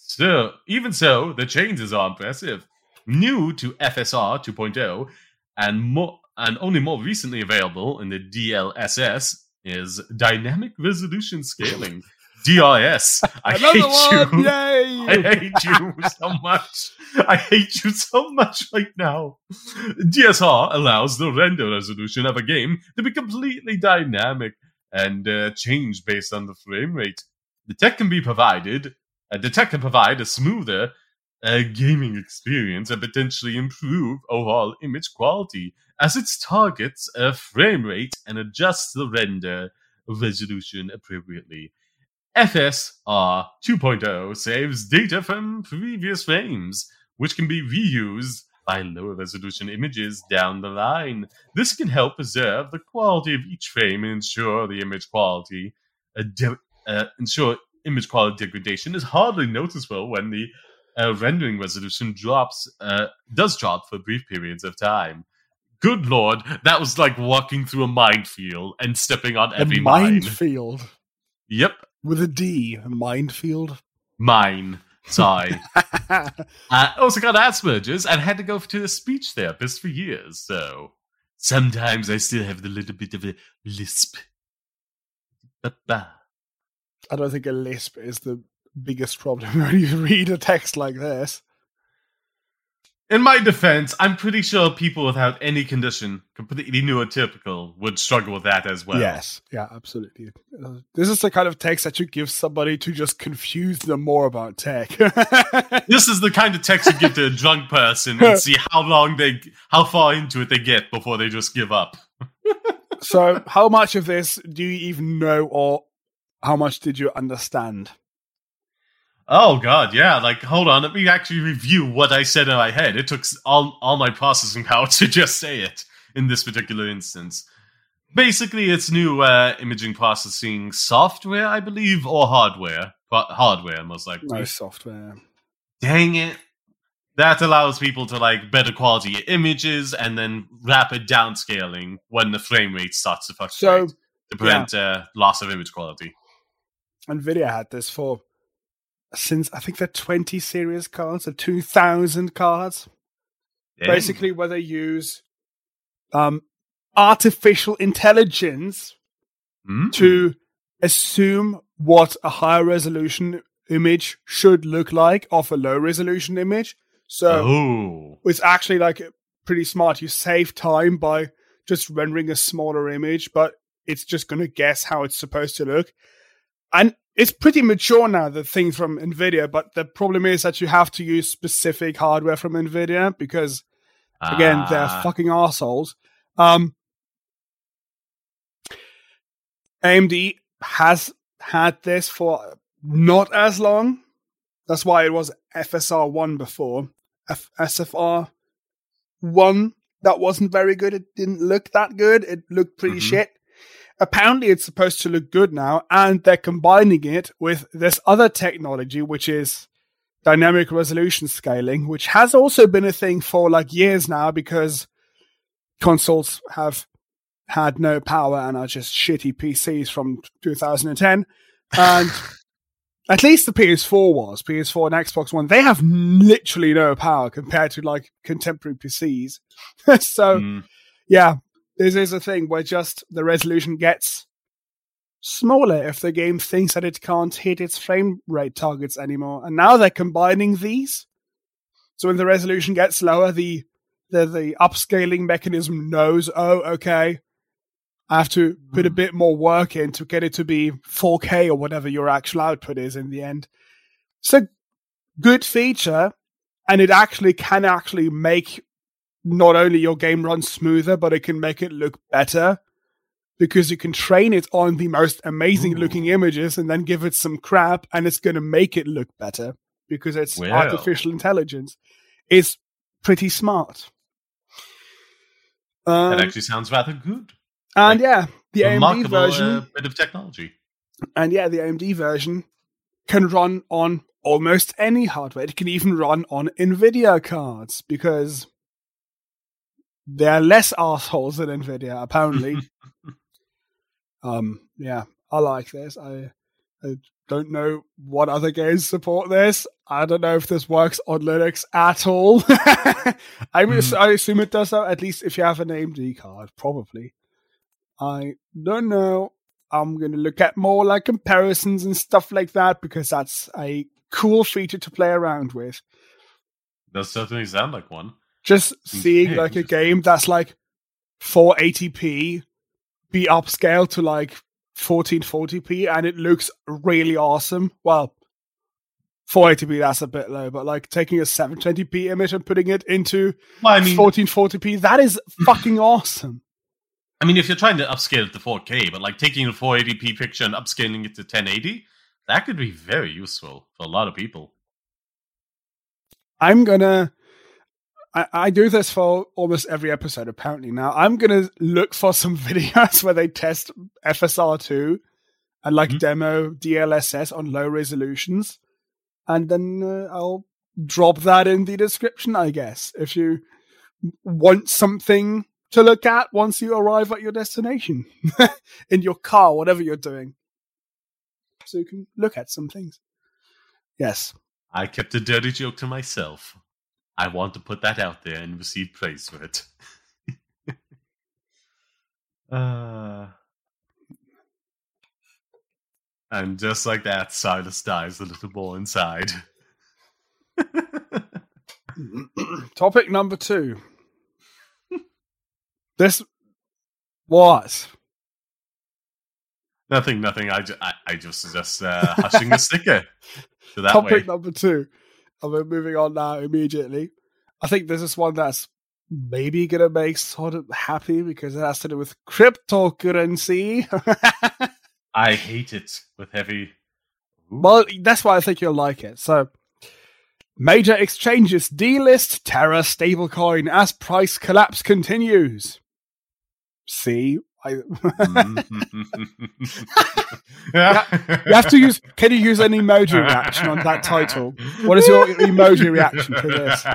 So, even so, the changes are impressive. New to FSR 2.0 and more and only more recently available in the DLSS is dynamic resolution scaling. DRS. I Another hate one! you. Yay! I hate you so much. I hate you so much right now. DSR allows the render resolution of a game to be completely dynamic and uh, change based on the frame rate. The tech can be provided. Uh, the tech can provide a smoother uh, gaming experience and potentially improve overall image quality as it targets a frame rate and adjusts the render resolution appropriately. FSR 2.0 saves data from previous frames, which can be reused by lower resolution images down the line. This can help preserve the quality of each frame and ensure the image quality uh, de- uh, ensure image quality degradation is hardly noticeable when the uh, rendering resolution drops uh, does drop for brief periods of time. Good lord, that was like walking through a minefield and stepping on every a mine. minefield Yep, with a D. Minefield. mine. Sorry. I also got Asperger's and had to go to a speech therapist for years, so sometimes I still have the little bit of a lisp. Ba-ba. I don't think a lisp is the biggest problem when you read a text like this. In my defense, I'm pretty sure people without any condition, completely neurotypical, would struggle with that as well. yes, yeah, absolutely. Uh, this is the kind of text that you give somebody to just confuse them more about tech. This is the kind of text you give to a drunk person and see how long they, how far into it they get before they just give up. so, how much of this do you even know, or how much did you understand? Oh god, yeah. Like, hold on, let me actually review what I said in my head. It took all all my processing power to just say it in this particular instance. Basically, it's new uh, imaging processing software, I believe, or hardware. Pro- hardware, most likely. No software. Dang it. That allows people to like better quality images and then rapid downscaling when the frame rate starts to fluctuate So, to prevent uh, loss of image quality. Nvidia had this for since I think the 20 series cards, the 2000 cards. Dang. basically where they use um, artificial intelligence Mm. to assume what a high resolution image should look like of a low resolution image. So oh. it's actually like pretty smart. You save time by just rendering a smaller image, but it's just going to guess how it's supposed to look. And it's pretty mature now, the thing from NVIDIA, but the problem is that you have to use specific hardware from NVIDIA because Again, they're Ah. fucking assholes. Um, AMD has had this for not as long. That's why it was FSR one before. F- SFR one that wasn't very good. It didn't look that good. It looked pretty Mhm. shit. Apparently, it's supposed to look good now, and they're combining it with this other technology, which is dynamic resolution scaling, which has also been a thing for like years now because consoles have had no power and are just shitty PCs from 2010. And at least the PS4 was, PS4 and Xbox One, they have literally no power compared to like contemporary PCs. so, Mm. yeah, this is a thing where just the resolution gets smaller if the game thinks that it can't hit its frame rate targets anymore. And now they're combining these. So when the resolution gets lower, the the, the upscaling mechanism knows, oh, okay, I have to put a Hmm. bit more work in to get it to be 4K or whatever your actual output is in the end. So good feature, and it actually can actually make not only your game run smoother, but it can make it look better because you can train it on the most amazing looking images and then give it some crap and it's going to make it look better because it's Well. artificial intelligence. It's pretty smart. Um, That actually sounds rather good. and like, yeah, the AMD version, uh, bit of technology. and yeah, the AMD version can run on almost any hardware. It can even run on Nvidia cards because they're less assholes than Nvidia, apparently. um, yeah, I like this. I I don't know what other games support this. I don't know if this works on Linux at all. I, mm. I assume it does, though, at least if you have an AMD card, probably. I don't know. I'm going to look at more like comparisons and stuff like that because that's a cool feature to play around with. Does certainly sound like one. Just mm, seeing like a game that's like 480p be upscaled to like 1440p and it looks really awesome. Well, 480p that's a bit low, but like taking a 720p image and putting it into well, I mean, 1440p, that is fucking awesome. I mean, if you're trying to upscale it to 4K, but like taking a 480p picture and upscaling it to 1080, that could be very useful for a lot of people. I'm gonna. I, I do this for almost every episode, apparently. Now, I'm gonna look for some videos where they test FSR2 and like mm-hmm. demo DLSS on low resolutions, and then uh, I'll drop that in the description, I guess. If you want something to look at once you arrive at your destination in your car, whatever you're doing. So you can look at some things. Yes. I kept a dirty joke to myself. I want to put that out there and receive praise for it. uh, and just like that, Silas dies a little more inside. Topic number two this was nothing. Nothing. I, just, I, I just just uh, hushing the sticker. So that Topic way. number two. And we're moving on now immediately. I think this is one that's maybe gonna make sort of happy because it has to do with cryptocurrency. I hate it with heavy. Ooh. Well, that's why I think you'll like it. So, major exchanges delist Terra stablecoin as price collapse continues see. I you have to use. Can you use an emoji reaction on that title? What is your emoji reaction to this?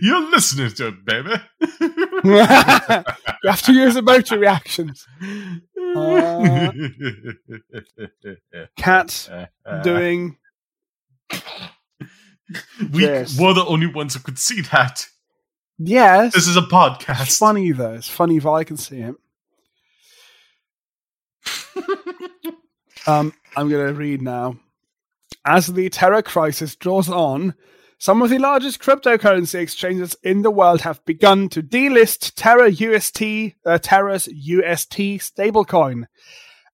You're listening to it, baby. you have to use emoji reactions. Uh, cat doing. We were the only ones who could see that. Yes. This is a podcast. It's funny though. It's funny if I can see it. um, I'm going to read now. As the Terra crisis draws on, some of the largest cryptocurrency exchanges in the world have begun to delist Terra UST, uh, Terra's UST stablecoin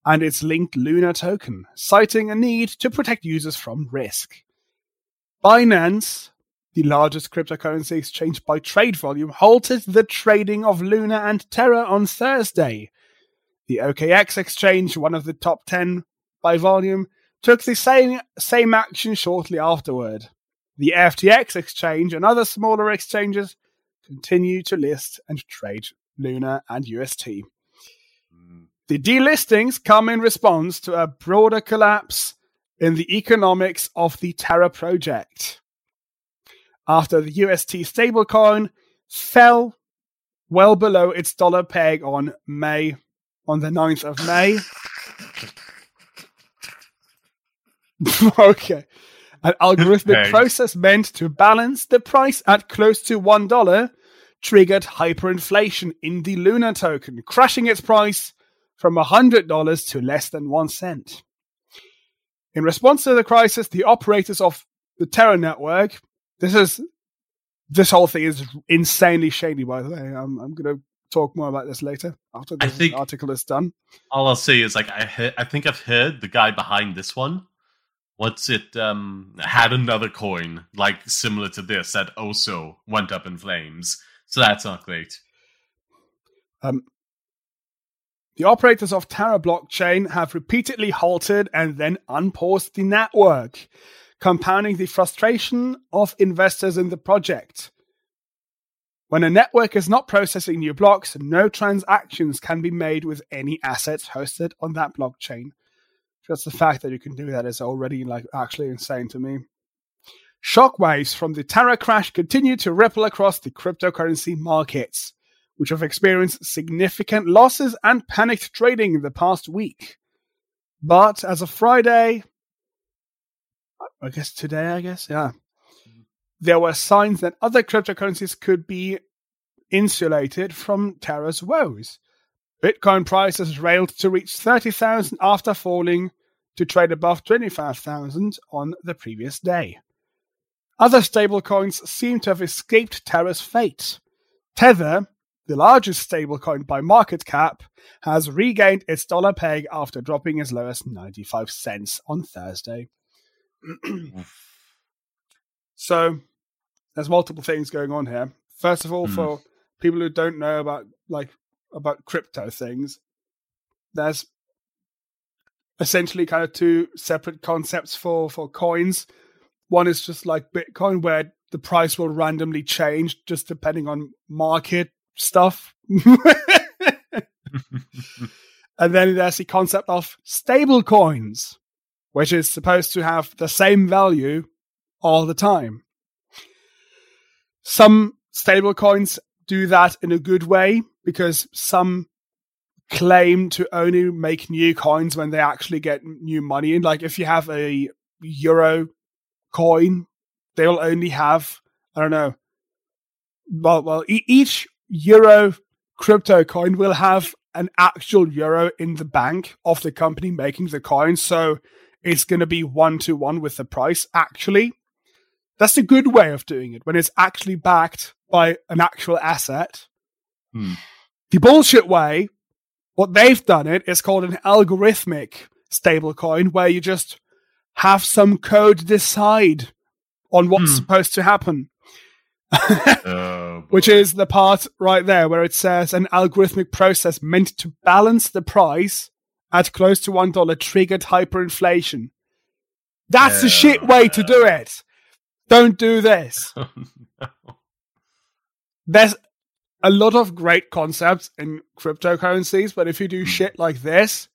and its linked Luna token, citing a need to protect users from risk. Binance, the largest cryptocurrency exchange by trade volume, halted the trading of Luna and Terra on Thursday. The OKX exchange, one of the top 10 by volume, took the same, same action shortly afterward. The FTX exchange and other smaller exchanges continue to list and trade Luna and UST. Hmm. The delistings come in response to a broader collapse in the economics of the Terra project after the UST stablecoin fell well below its dollar peg on May, on the 9th of May. okay. An algorithmic process meant to balance the price at close to $1 triggered hyperinflation in the Luna token, crashing its price from $100 to less than 1 cent. In response to the crisis, the operators of the Terra network this is this whole thing is insanely shady. By the way, I'm I'm going to talk more about this later after the think, article is done. All I'll say is like I he- I think I've heard the guy behind this one. What's it? Um, had another coin like similar to this that also went up in flames. So that's not great. Um, the operators of Terra blockchain have repeatedly halted and then unpaused the network compounding the frustration of investors in the project. When a network is not processing new blocks, no transactions can be made with any assets hosted on that blockchain. Just the fact that you can do that is already like actually insane to me. Shockwaves from the Terra crash continue to ripple across the cryptocurrency markets, which have experienced significant losses and panicked trading in the past week. But as of Friday, I guess today, I guess, yeah, mm-hmm. there were signs that other cryptocurrencies could be insulated from Terra's woes. Bitcoin prices railed to reach 30,000 after falling to trade above 25,000 on the previous day. Other stablecoins seem to have escaped Terra's fate. Tether, the largest stablecoin by market cap, has regained its dollar peg after dropping as low as 95 cents on Thursday. so, there's multiple things going on here. First of all, Hmm. for people who don't know about like about crypto things, there's essentially kind of two separate concepts for for coins. One is just like Bitcoin, where the price will randomly change just depending on market stuff. and then there's the concept of stable coins, which is supposed to have the same value all the time. Some stable coins do that in a good way because some claim to only make new coins when they actually get new money in. Like if you have a euro coin, they'll only have I don't know. Well, well, e- each euro crypto coin will have an actual euro in the bank of the company making the coin, so it's going to be one to one with the price. Actually, that's a good way of doing it when it's actually backed by an actual asset. Hmm. The bullshit way, what they've done it is called an algorithmic stablecoin, where you just have some code decide on what's Hmm. supposed to happen. Oh, Which is the part right there where it says an algorithmic process meant to balance the price at close to one dollar triggered hyperinflation. That's a shit way to do it. Don't do this. Oh, There's a lot of great concepts in cryptocurrencies, but if you do hmm. shit like this,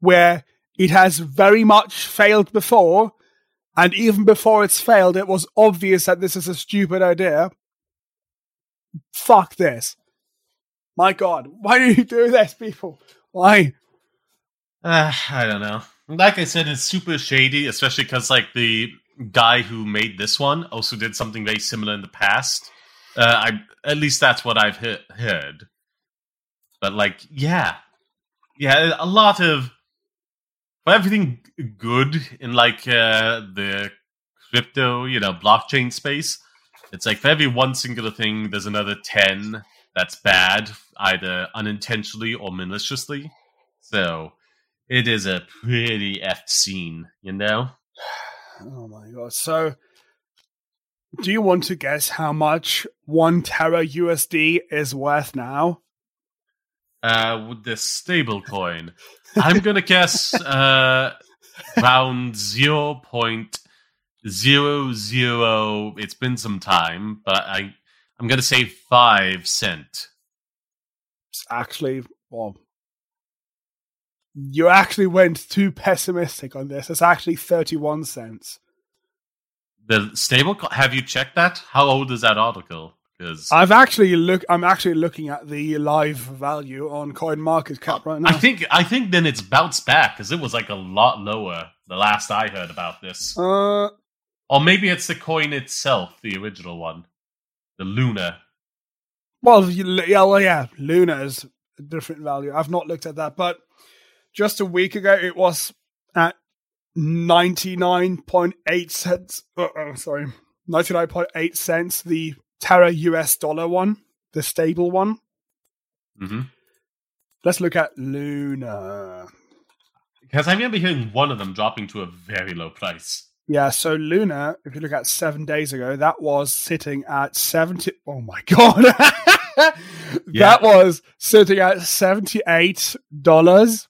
where it has very much failed before, and even before it's failed, it was obvious that this is a stupid idea. Fuck this. My god, why do you do this, people? Why? Uh, I don't know. Like I said, it's super shady, especially because like the guy who made this one also did something very similar in the past. Uh, I at least that's what I've he- heard. But like, yeah, yeah, a lot of for everything good in like uh, the crypto, you know, blockchain space. It's like for every one singular thing, there's another ten that's bad, either unintentionally or maliciously. So it is a pretty effed scene, you know? Oh my god. So, do you want to guess how much one Terra USD is worth now? Uh, with this stable coin, I'm gonna guess uh, around zero point zero zero. It's been some time, but I I'm gonna say five cent. It's actually, well, you actually went too pessimistic on this. It's actually 31 cents. The stable. Co- have you checked that? How old is that article? Because I've actually look. I'm actually looking at the live value on Coin Market Cap right now. I think I think then it's bounced back because it was like a lot lower the last I heard about this. uh, Or maybe it's the coin itself, the original one, the Luna. well, yeah, well, yeah, Luna is a different value. I've not looked at that, but just a week ago, it was at 99.8 cents. Uh, oh, sorry, 99.8 cents. The Terra US dollar one, the stable one. hmm Let's look at Luna. Because I remember hearing one of them dropping to a very low price. Yeah, so Luna, if you look at seven days ago, that was sitting at 70. Oh my God. Yeah. That was sitting at $78.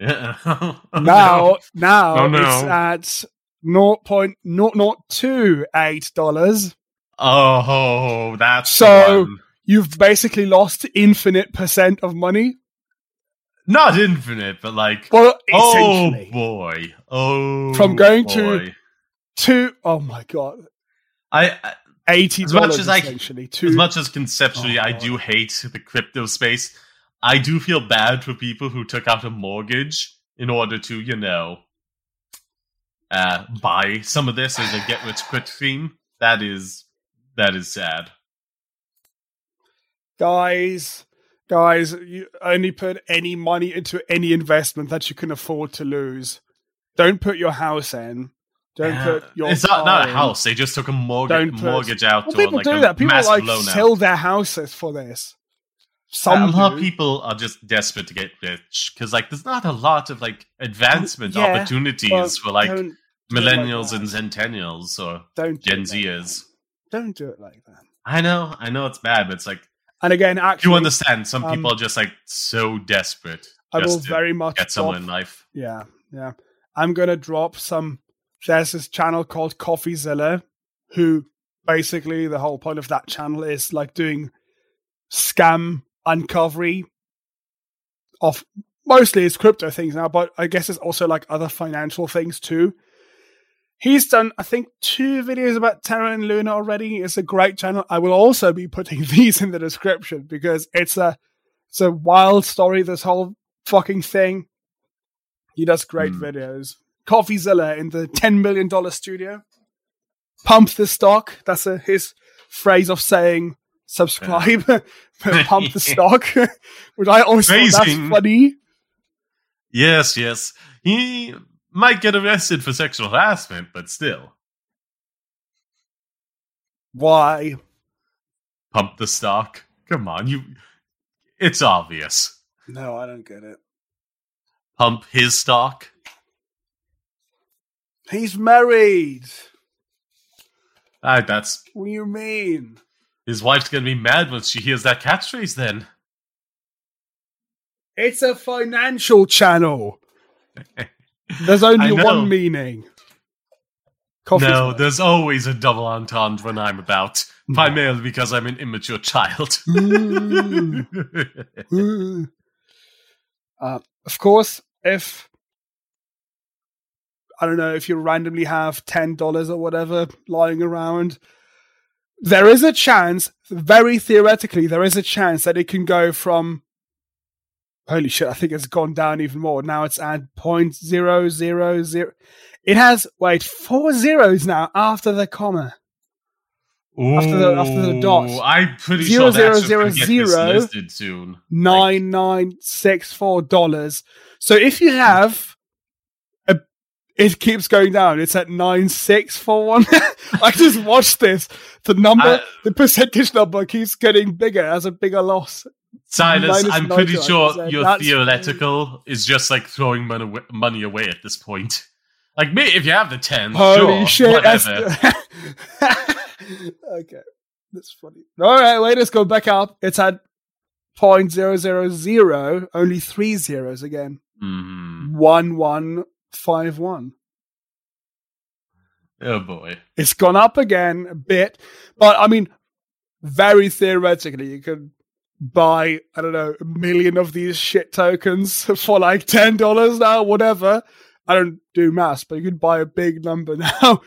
Yeah. Now, now Oh, no. it's at $0.0228. oh, that's So- You've basically lost infinite percent of money. not infinite, but like Well, oh boy, oh From going to- boy. Two, oh my God, I, I $80 As much as I- essentially. Two, as much as conceptually Oh, I God. do hate the crypto space, I do feel bad for people who took out a mortgage in order to, you know, uh, buy some of this as a get rich quick theme. That is that is sad. Guys, guys, you only put any money into any investment that you can afford to lose. Don't put your house in. Don't Yeah. put your it's not, not a house. They just took a mortgage put- mortgage out Well, to people like do a that. People like sell their houses for this. Some a do. people are just desperate to get rich because like there's not a lot of like advancement Yeah, opportunities for like it like millennials and centennials or don't do Gen like Zers. that. Don't do it like that. I know, I know it's bad, but it's like And again, actually, you understand. Some um, people are just like so desperate I will to very much get drop in life. Yeah, yeah. I'm gonna drop some. There's this channel called CoffeeZilla, who basically the whole point of that channel is like doing scam uncovery of mostly it's crypto things now, but I guess it's also like other financial things too. He's done, I think, two videos about Terra and Luna already. It's a great channel. I will also be putting these in the description because it's a it's a wild story. This whole fucking thing. He does great Hmm. videos. CoffeeZilla in the ten million dollar studio. Pump the stock. That's a, his phrase of saying subscribe. Pump the stock, which I always thought that's funny. Yes, yes. He might get arrested for sexual harassment, but still. Why? Pump the stock. Come on, you it's obvious. No, I don't get it. Pump his stock. He's married. Ah, that's What do you mean? His wife's gonna be mad when she hears that catchphrase then. It's a financial channel. There's only one meaning. Coffee's no, there's always a double entendre when I'm about. Primarily because I'm an immature child. Mm. Ooh. uh, of course, if I don't know if you randomly have ten dollars or whatever lying around, there is a chance, very theoretically, there is a chance that it can go from. Holy shit! I think it's gone down even more. Now it's at point zero zero zero. It has wait four zeros now after the comma. After the- after the dot. Ooh, I'm pretty Zero, sure that's zero, zero, this listed soon. nine nine six four dollars. So if you have it keeps going down. It's at nine six four one. I just watched this. The number, I- the percentage number keeps getting bigger as a bigger loss. Silas, I'm pretty sure your theoretical is just like throwing money away, money away at this point. Like me, if you have the ten, Holy sure, shit! whatever. okay, that's funny. All right, wait, let's go back up. It's at point zero zero zero. Only three zeros again. Mhm. One one five one. Oh boy. It's gone up again a bit, but I mean, very theoretically, you could buy I don't know a million of these shit tokens for like ten dollars now, whatever. I don't do maths, but you could buy a big number now.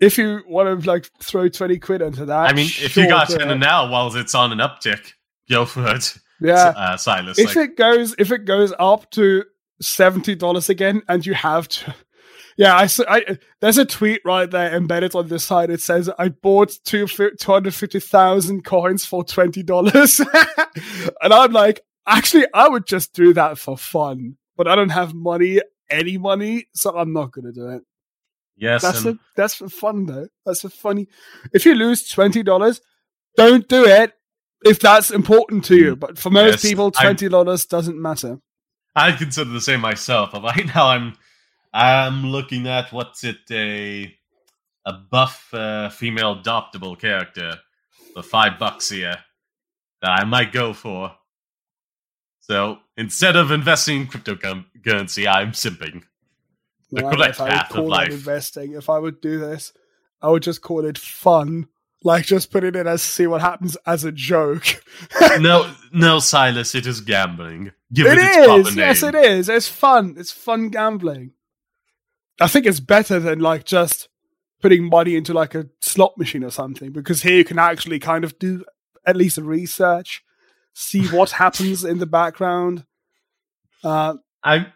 If you want to like throw twenty quid into that, I mean, if you got it. now while it's on an uptick, go for it, yeah. uh, Silas. if like, it goes if it goes up to seventy dollars again, and you have to, yeah, I, I- there's a tweet right there embedded on this side. It says I bought two two hundred fifty thousand coins for twenty dollars, and I'm like, actually, I would just do that for fun, but I don't have money, any money, so I'm not gonna do it. yes, That's and for, that's for fun though. That's for funny. If you lose twenty dollars, don't do it if that's important to you. Mm, but for most Yes, people, twenty dollars doesn't matter. I consider the same myself. But right now, I'm I'm looking at what's it a a buff uh, female adoptable character for five bucks here that I might go for. So instead of investing in cryptocurrency, I'm simping. The No, I don't know correct if I would path of life. investing. If I would do this, I would just call it fun. Like just put it in as see what happens as a joke. no, no, Silas, it is gambling. Give it, it is. Yes, it is. It's fun. It's fun gambling. I think it's better than like just putting money into like a slot machine or something because here you can actually kind of do at least a research, see what happens in the background. Uh, I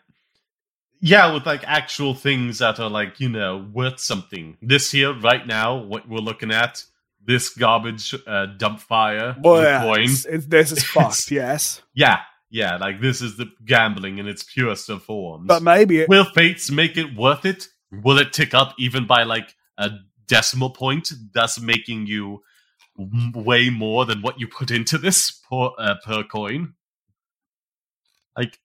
yeah, with like actual things that are like you know worth something. This here, right now, what we're looking at, this garbage uh, dump fire Well, with yeah, coin. it's, it's, this is fucked, yes. Yeah, yeah, like this is the gambling in its purest of forms. But maybe it, Will fates make it worth it? Will it tick up even by like a decimal point, thus making you way more than what you put into this per, uh, per coin? Like,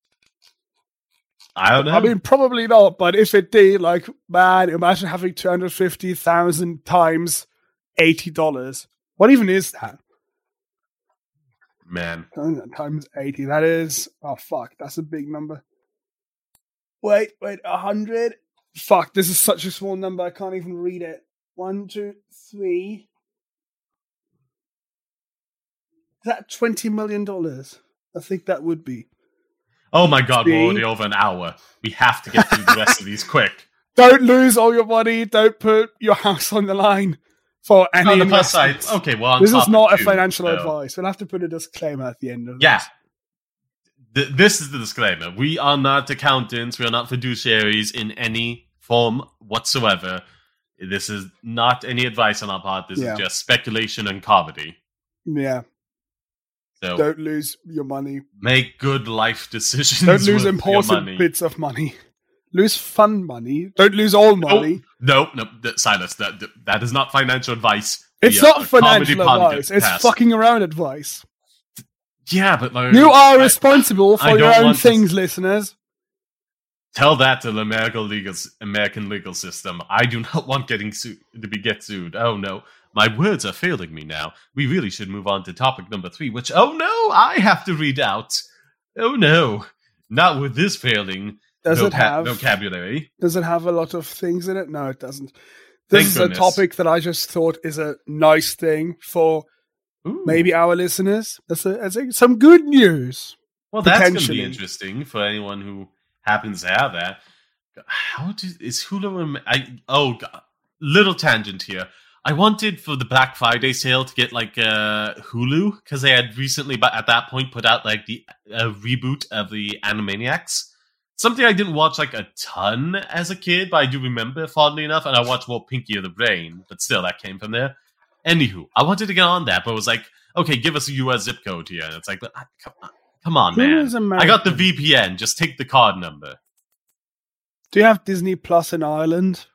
I don't know. I mean, probably not. But if it did, like, man, imagine having two hundred fifty thousand times eighty dollars. What even is that? Man, Times eighty. That is. Oh fuck, that's a big number. Wait, wait, a hundred. Fuck, this is such a small number. I can't even read it. One, two, three. Is that twenty million dollars? I think that would be. oh my god, we're already over an hour. We have to get through the rest of these quick. Don't lose all your money. Don't put your house on the line for any. on the plus side, okay, well, this is not a two, financial so- advice. We'll have to put a disclaimer at the end of Yeah. this. Th- this is the disclaimer. We are not accountants. We are not fiduciaries in any form whatsoever. This is not any advice on our part. This Yeah. is just speculation and comedy. Yeah. So Don't lose your money. make good life decisions. Don't lose important bits of money. Lose fun money. Don't lose all money. No, no, th- Silas, that, that is not financial advice. It's not financial advice. It's fucking around advice. Yeah, but like, You are I- responsible for your own to- things, listeners. Tell that to the American legal American legal system. I do not want getting sued to be get sued. Oh no, my words are failing me now. We really should move on to topic number three, which oh no, I have to read out. Oh no, not with this failing Does it have vocabulary. does it have a lot of things in it? No, it doesn't. Thank This is goodness. a topic that I just thought is a nice thing for Ooh. maybe our listeners. That's, a, that's a, some good news. Well, that's going to be interesting for anyone who happens to have that. How do, is Hulu? I oh, g- little tangent here. I wanted for the Black Friday sale to get like uh, Hulu because they had recently, but at that point, put out like the uh, reboot of the Animaniacs. Something I didn't watch like a ton as a kid, but I do remember fondly enough, and I watched more Pinky of the Brain, but still, that came from there. Anywho, I wanted to get on that, but it was like, okay, give us a US zip code here. And it's like, but, ah, come on, come on, man. I got the VPN. Just take the card number. Do you have Disney Plus in Ireland?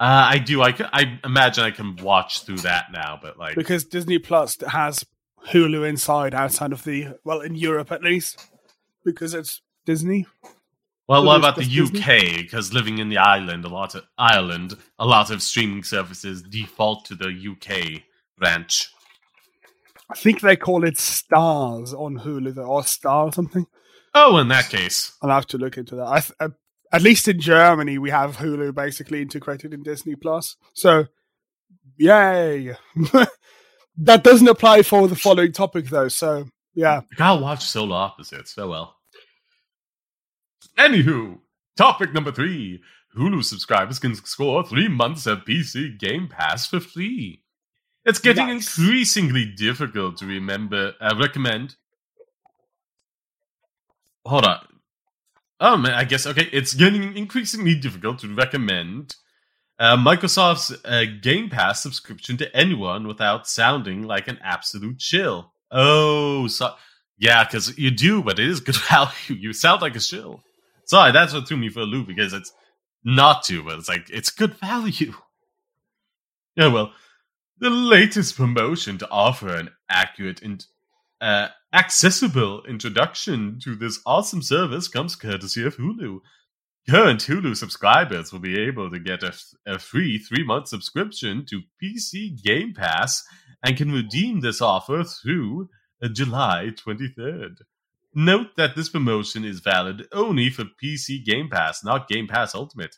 Uh, I do. I, I imagine I can watch through that now, but like, Because Disney Plus has Hulu inside outside of the well in Europe at least because it's Disney. Well, what about the? UK? Because living in the island, a lot of Ireland, a lot of streaming services default to the UK branch. I think they call it Stars on Hulu or Star or something. Oh, in that case, I'll have to look into that. I th- uh, at least in Germany, we have Hulu basically integrated in Disney Plus. So, yay! that doesn't apply for the following topic though. So, yeah, I gotta watch Solar Opposites. So well. Anywho, topic number three: Hulu subscribers can score three months of PC Game Pass for free. It's getting Nice. increasingly difficult to remember. Uh, recommend. Hold on. Oh man, I guess okay. It's getting increasingly difficult to recommend uh, Microsoft's uh, Game Pass subscription to anyone without sounding like an absolute chill. Oh, so yeah, because you do, but it is good value. You sound like a shill. Sorry, that's what threw me for a loop because it's not to, but it's like it's good value. Yeah, well, the latest promotion to offer an accurate and uh, accessible introduction to this awesome service comes courtesy of Hulu. Current Hulu subscribers will be able to get a, a free three month subscription to PC Game Pass and can redeem this offer through uh, July 23rd. Note that this promotion is valid only for PC Game Pass, not Game Pass Ultimate,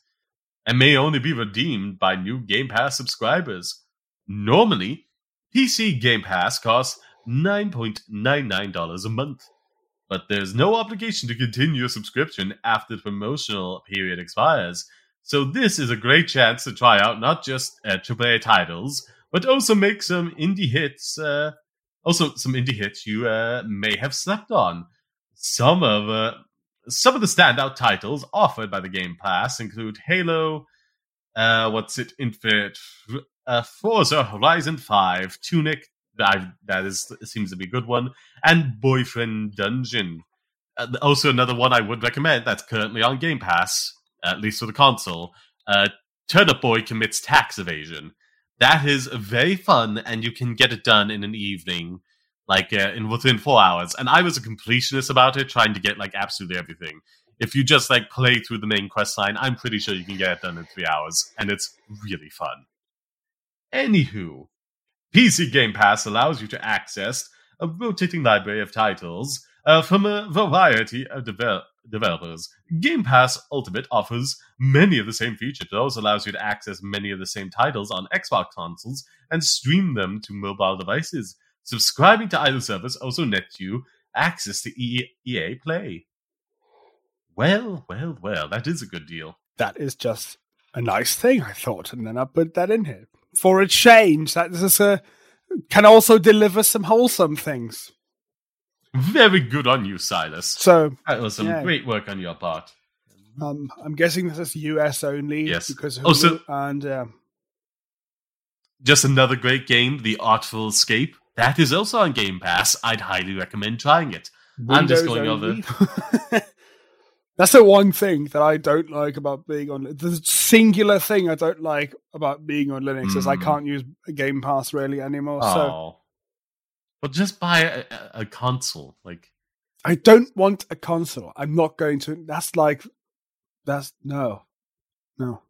and may only be redeemed by new Game Pass subscribers. Normally, PC Game Pass costs $9.99 a month, but there's no obligation to continue your subscription after the promotional period expires. So this is a great chance to try out not just uh, AAA titles, but also make some indie hits. Uh, also, some indie hits you uh, may have slept on. Some of uh, some of the standout titles offered by the Game Pass include Halo, uh, what's it, Infinite, uh, Forza Horizon 5, Tunic, that, that is seems to be a good one, and Boyfriend Dungeon. Uh, also, another one I would recommend that's currently on Game Pass, at least for the console. Uh, Turnip Boy commits tax evasion. That is very fun, and you can get it done in an evening, like uh, in within four hours. And I was a completionist about it, trying to get like absolutely everything. If you just like play through the main quest line, I'm pretty sure you can get it done in three hours, and it's really fun. Anywho, PC Game Pass allows you to access a rotating library of titles uh, from a variety of devel- developers. Game Pass Ultimate offers many of the same features. It also allows you to access many of the same titles on Xbox consoles and stream them to mobile devices. Subscribing to either service also nets you access to EA Play. Well, well, well, that is a good deal. That is just a nice thing, I thought, and then I put that in here. For a change, that is a, can also deliver some wholesome things. Very good on you, Silas. So that was some yeah. great work on your part. Um, I'm guessing this is US only. Yes. Because Hulu Also- and uh, Just another great game, The Artful Escape. That is also on Game Pass. I'd highly recommend trying it. I'm just going only. That's the one thing that I don't like about being on the singular thing I don't like about being on Linux is I Mm. can't use Game Pass really anymore. So Oh. But just buy a, a- a console. Like, I don't want a console. I'm not going to. That's like, that's no, no.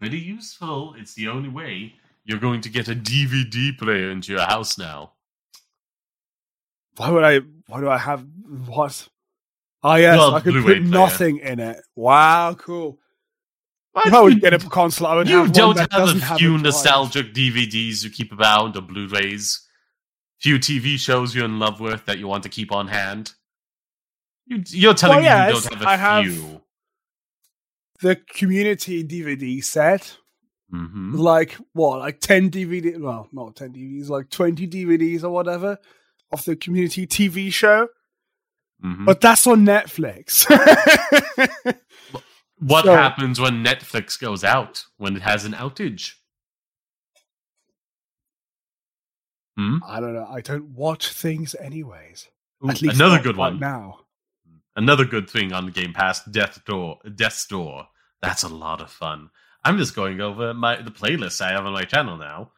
pretty useful. It's the only way you're going to get a DVD player into your house now. Why would I? Why do I have what? Ah, yes, Well, I could Blu-ray put player. nothing in it. Wow, cool. Why I would you- get a console, I would you have don't have a have few drive. nostalgic DVDs you keep around or Blu-rays, few TV shows you're in love with that you want to keep on hand. You, you're telling Well, yes, me you don't have a I have- few. The community DVD set, hmm like what, like ten DVD? Well, not ten DVDs, like twenty DVDs or whatever of the community TV show. hmm But that's on Netflix. What so- happens when Netflix goes out? When it has an outage? Hmm? I don't know. I don't watch things anyways. Ooh, At least another not good right one. now. Another good thing on Game Pass, Death Door. Death Door. That's a lot of fun. I'm just going over my the playlist I have on my channel now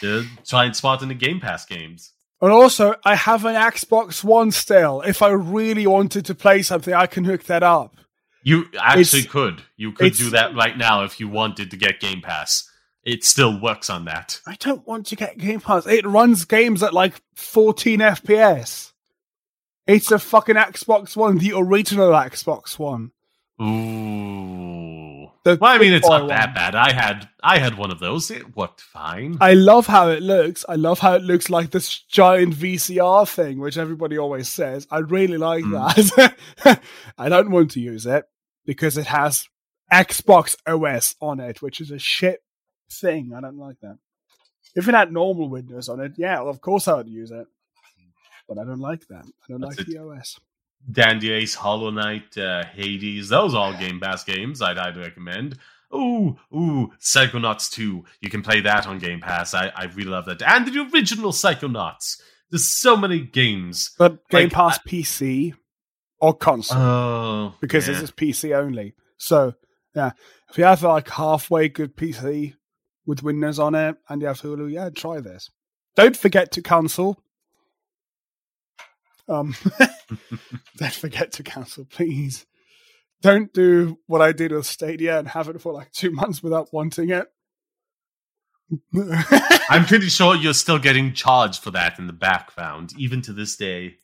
to try and spot in the Game Pass games. And also, I have an Xbox One still. If I really wanted to play something, I can hook that up. You actually It's- could. You could do that right now if you wanted to get Game Pass. It still works on that. I don't want to get Game Pass. It runs games at like 14 FPS. It's a fucking Xbox One, the original Xbox One. Ooh. The Well, I mean, it's not that bad. I had I had one of those. It worked fine. I love how it looks. I love how it looks like this giant VCR thing, which everybody always says. I really like Mm. that. I don't want to use it because it has Xbox OS on it, which is a shit thing. I don't like that. If it had normal Windows on it, yeah, well, of course I would use it. But I don't like that. I don't That's like it. the OS. Dandy Ace, Hollow Knight, uh, Hades, those all Game Pass games I'd, I'd recommend. Ooh, ooh, Psychonauts 2. You can play that on Game Pass. I, I really love that. And the original Psychonauts. There's so many games. But Game Like, Pass PC or console. Oh, because yeah. this is PC only. So yeah, if you have like halfway good PC with Windows on it and you have Hulu, yeah, try this. Don't forget to cancel. Um, don't forget to cancel, please. Don't do what I did with Stadia and have it for like two months without wanting it. I'm pretty sure you're still getting charged for that in the background, even to this day,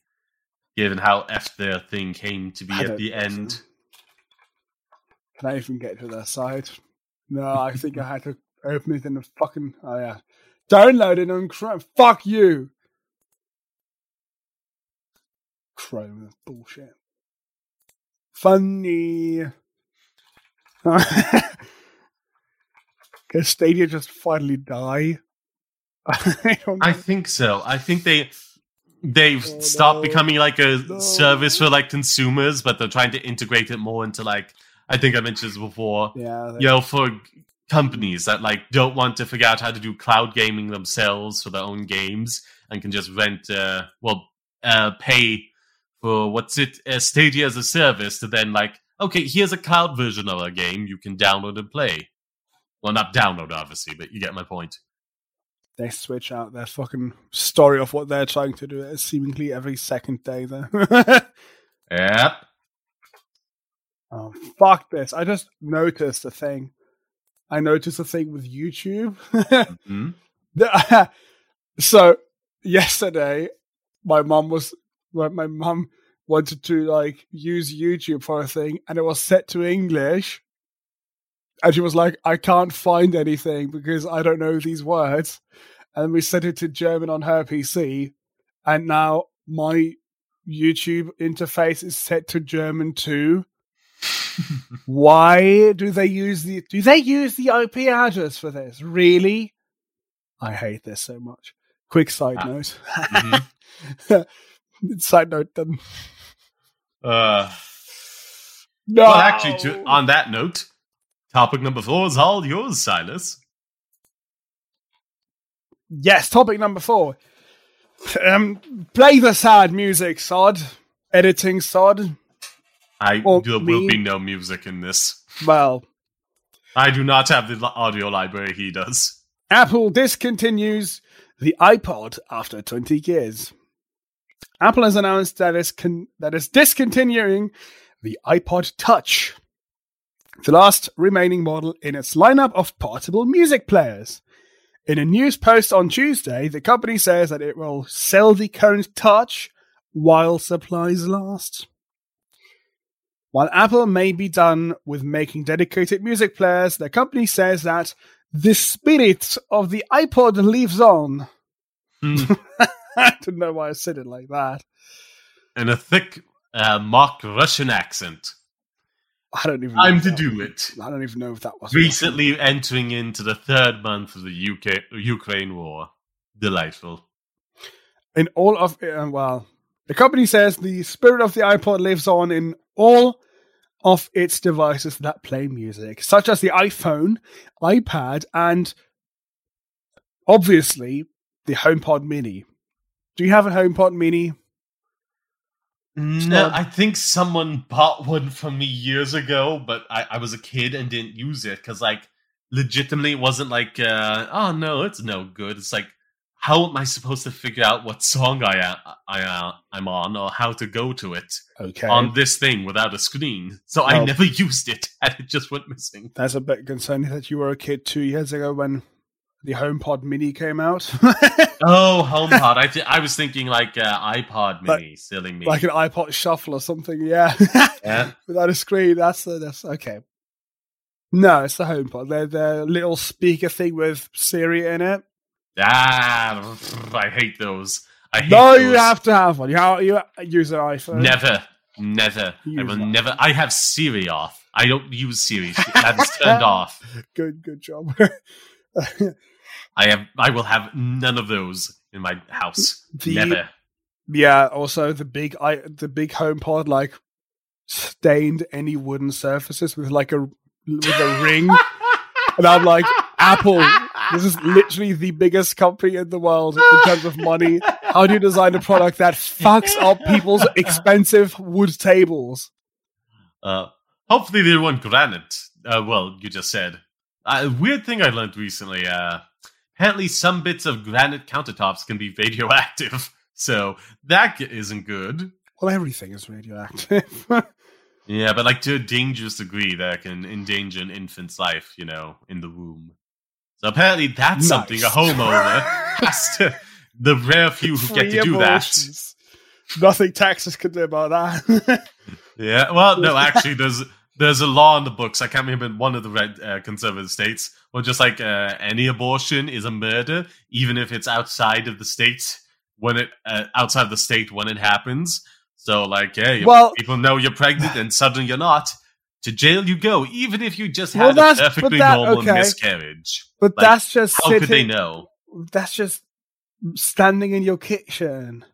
given how F their thing came to be I at the think so. end. Can I even get to their site? No, I think I had to open it in the fucking. Oh yeah, download it on Chrome. Fuck you, Chrome. That's bullshit. Funny. Can Stadia just finally die? I I think so. I think they they've Oh, stopped no. becoming like a No. service for like consumers, but they're trying to integrate it more into like I think I mentioned this before. Yeah. they- You know, for companies that like don't want to figure out how to do cloud gaming themselves for their own games and can just rent, uh, well, uh, pay for what's it, uh, Stadia as a service to then like, okay, here's a cloud version of a game you can download and play. Well, not download, obviously, but you get my point. they switch out their fucking story of what they're trying to do seemingly every second day there. Yep. oh, fuck this. I just noticed a thing. I noticed a thing with YouTube. Hmm? So yesterday, my mom was well, my mum wanted to like use YouTube for a thing, and it was set to English. And she was like, "I can't find anything because I don't know these words." And we set it to German on her PC, and now my YouTube interface is set to German too. Why do they use the do they use the IP address for this? Really? I hate this so much. Quick side Ah. note. Mhm. side note then. Uh, No. well, actually, to, on that note, topic number four is all yours, Silas. yes, topic number four. Um, play the sad music, Sod. Editing, Sod. I Well, there will be no music in this. Well, I do not have the audio library he does. Apple discontinues the iPod after 20 years. Apple has announced that it's, con- that it's discontinuing the iPod Touch, the last remaining model in its lineup of portable music players. In a news post on Tuesday, the company says that it will sell the current Touch while supplies last. While Apple may be done with making dedicated music players, the company says that the spirit of the iPod lives on. Hmm. I don't know why I said it like that. In a thick, uh, mock Russian accent. I don't even. Time if to do it. I don't even know if that was Recently entering into the third month of the UK Ukraine war. Delightful. in all of uh, well, the company says the spirit of the iPod lives on in all of its devices that play music, such as the iPhone, iPad, and obviously the HomePod Mini. Do you have a HomePod Mini? No, I think someone bought one from me years ago, but I, I was a kid and didn't use it because, like, legitimately, it wasn't like, uh, oh no, it's no good. It's like, how am I supposed to figure out what song I am, I, uh, I'm on or how to go to it Okay, on this thing without a screen? So I never used it, and it just went missing. that's a bit concerning that you were a kid two years ago when the HomePod Mini came out. Oh, HomePod. I th- I was thinking like uh, iPod Like- Mini, silly me. like an iPod Shuffle or something. Yeah, yeah. without a screen. That's the, that's okay. No, it's the HomePod. They're the little speaker thing with Siri in it. Ah, I hate those. I hate No, those. you have to have one. You, have, you use an iPhone. Never, never. You I will one. never. I have Siri off. I don't use Siri. That's turned off. Good, good job. I have. I will have none of those in my house. The- never. yeah. Also, the big i the big HomePod like stained any wooden surfaces with like a with a ring, and I'm like, Apple. This is literally the biggest company in the world in terms of money. How do you design a product that fucks up people's expensive wood tables? Uh, hopefully they want granite. Uh, well, you just said. A weird thing I learned recently. Uh, apparently, some bits of granite countertops can be radioactive. So that isn't good. Well, everything is radioactive. Yeah, but like to a dangerous degree that can endanger an infant's life, you know, in the womb. So apparently that's something a homeowner has to. The rare few who get Free to do that. Nothing Texas can do about that. Yeah, well, no, actually, there's there's a law in the books. I can't remember one of the red uh, conservative states, where just like uh, any abortion is a murder, even if it's outside of the state when it uh, outside the state when it happens. So, like, yeah, Well- people know you're pregnant and suddenly you're not. To jail you go, even if you just had a perfectly that- normal okay. miscarriage. but Like, that's just How could they know? That's just standing in your kitchen.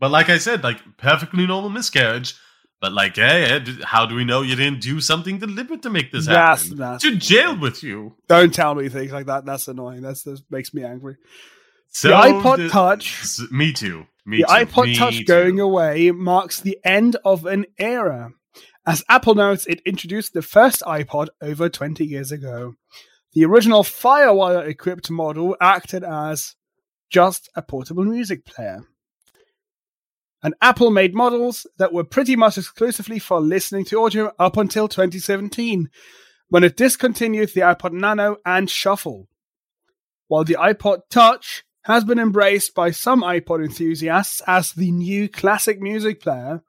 But like I said, like perfectly normal miscarriage. But like, hey, how do we know you didn't do something deliberate to make this That's- happen? that's- to jail with you. Don't tell me things like that. That's annoying. That's that makes me angry. So the iPod the- Touch, Me too. Me the too. iPod Touch too. going away marks the end of an era. As Apple notes, it introduced the first iPod over 20 years ago. The original Firewire equipped model acted as just a portable music player. And Apple made models that were pretty much exclusively for listening to audio up until 2017, when it discontinued the iPod Nano and Shuffle. While the iPod Touch has been embraced by some iPod enthusiasts as the new classic music player,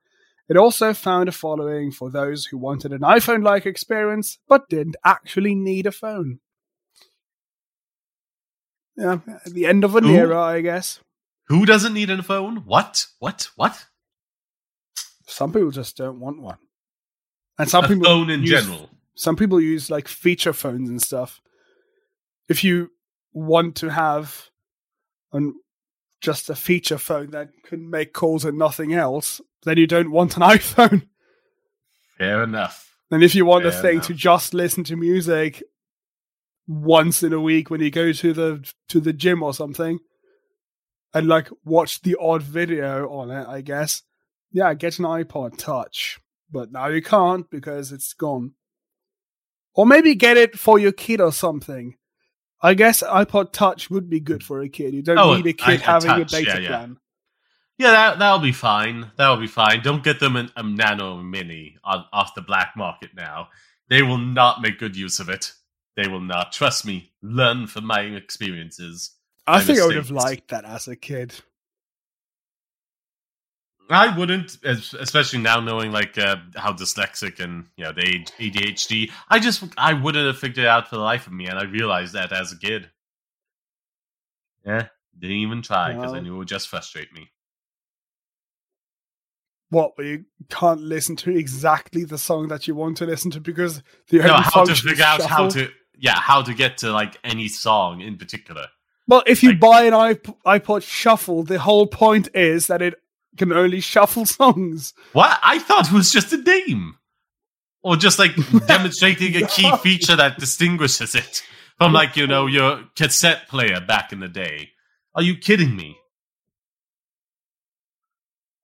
it also found a following for those who wanted an iPhone like experience but didn't actually need a phone. Yeah, the end of an Ooh. era, I guess. Who doesn't need a phone? What? What? What? Some people just don't want one. And some a people phone in use- general. some people use like feature phones and stuff. If you want to have an just a feature phone that can make calls and nothing else, then you don't want an iPhone. Fair enough. And if you want a thing enough. to just listen to music once in a week when you go to the to the gym or something and like watch the odd video on it, I guess. Yeah, get an iPod Touch. But now you can't because it's gone. Or maybe get it for your kid or something. I guess iPod Touch would be good for a kid. You don't Oh, need a kid a having a touch, data yeah, yeah. plan. Yeah, that that'll be fine. That'll be fine. Don't get them an, a nano mini on, off the black market now. They will not make good use of it. They will not. Trust me. Learn from my experiences. I think I would have liked that as a kid. I wouldn't, especially now knowing like uh, how dyslexic and you know the ADHD. I just I wouldn't have figured it out for the life of me, and I realized that as a kid. Yeah, didn't even try because I knew it would just frustrate me. what where you can't listen to exactly the song that you want to listen to because the No, how to figure out how to yeah how to get to like any song in particular. Well, if you like- buy an iP- iPod Shuffle, the whole point is that it can only shuffle songs. What? I thought it was just a name. Or just like demonstrating a key feature that distinguishes it from like, you know, your cassette player back in the day. Are you kidding me?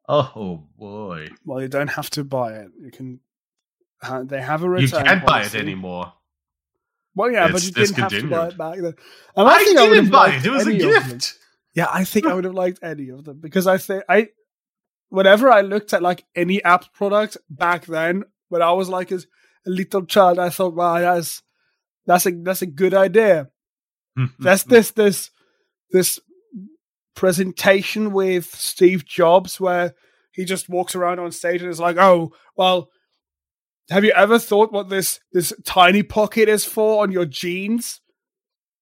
Oh boy. Well, you don't have to buy it. You can. Uh, they have a return. You can't buy it anymore. Well, yeah, but you didn't have to buy it back then. And I, I, think I would didn't have buy liked it. It was a any of them. gift. Yeah, I think I would have liked any of them because I think I, whenever I looked at like any app product back then, when I was like a, a little child, I thought, wow, that's that's a that's a good idea. Mm-hmm, that's mm-hmm. this this this presentation with Steve Jobs where he just walks around on stage and is like, "Oh, well, have you ever thought what this this tiny pocket is for on your jeans?"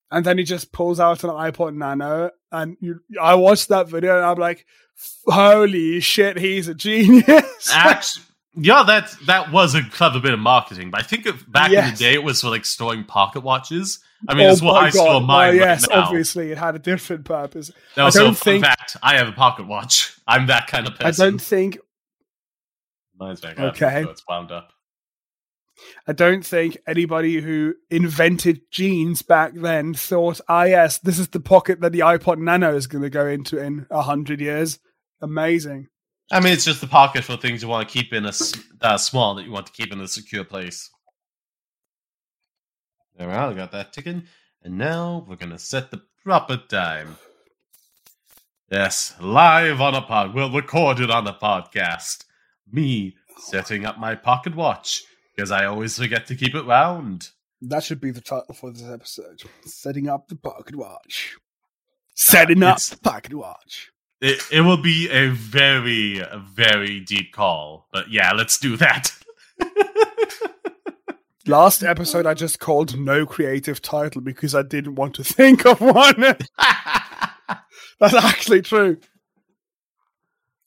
And then he just pulls out an iPod Nano, and you, I watched that video, and I'm like, "Holy shit, he's a genius!" Actually, yeah, that that was a clever bit of marketing. But I think if, back in the day, it was for like storing pocket watches. I mean, oh it's what I store God. mine Oh, yes, right obviously, it had a different purpose. No, I so don't think- fact, I have a pocket watch. I'm that kind of person. I don't think Mine's back Okay. so it's wound up. I don't think anybody who invented jeans back then thought, ah, yes, this is the pocket that the iPod Nano is going to go into in a hundred years. Amazing. I mean, it's just the pocket for things you want to keep in a small that you want to keep in a secure place. There we are. Got that ticking, and now we're gonna set the proper time. Yes, live on a pod. We'll record it on the podcast. Me setting up my pocket watch because I always forget to keep it wound. That should be the title for this episode. Setting up the pocket watch. Setting up the pocket watch. It, it will be a very, very deep call, but yeah, let's do that. Last episode, I just called no creative title because I didn't want to think of one. That's actually true.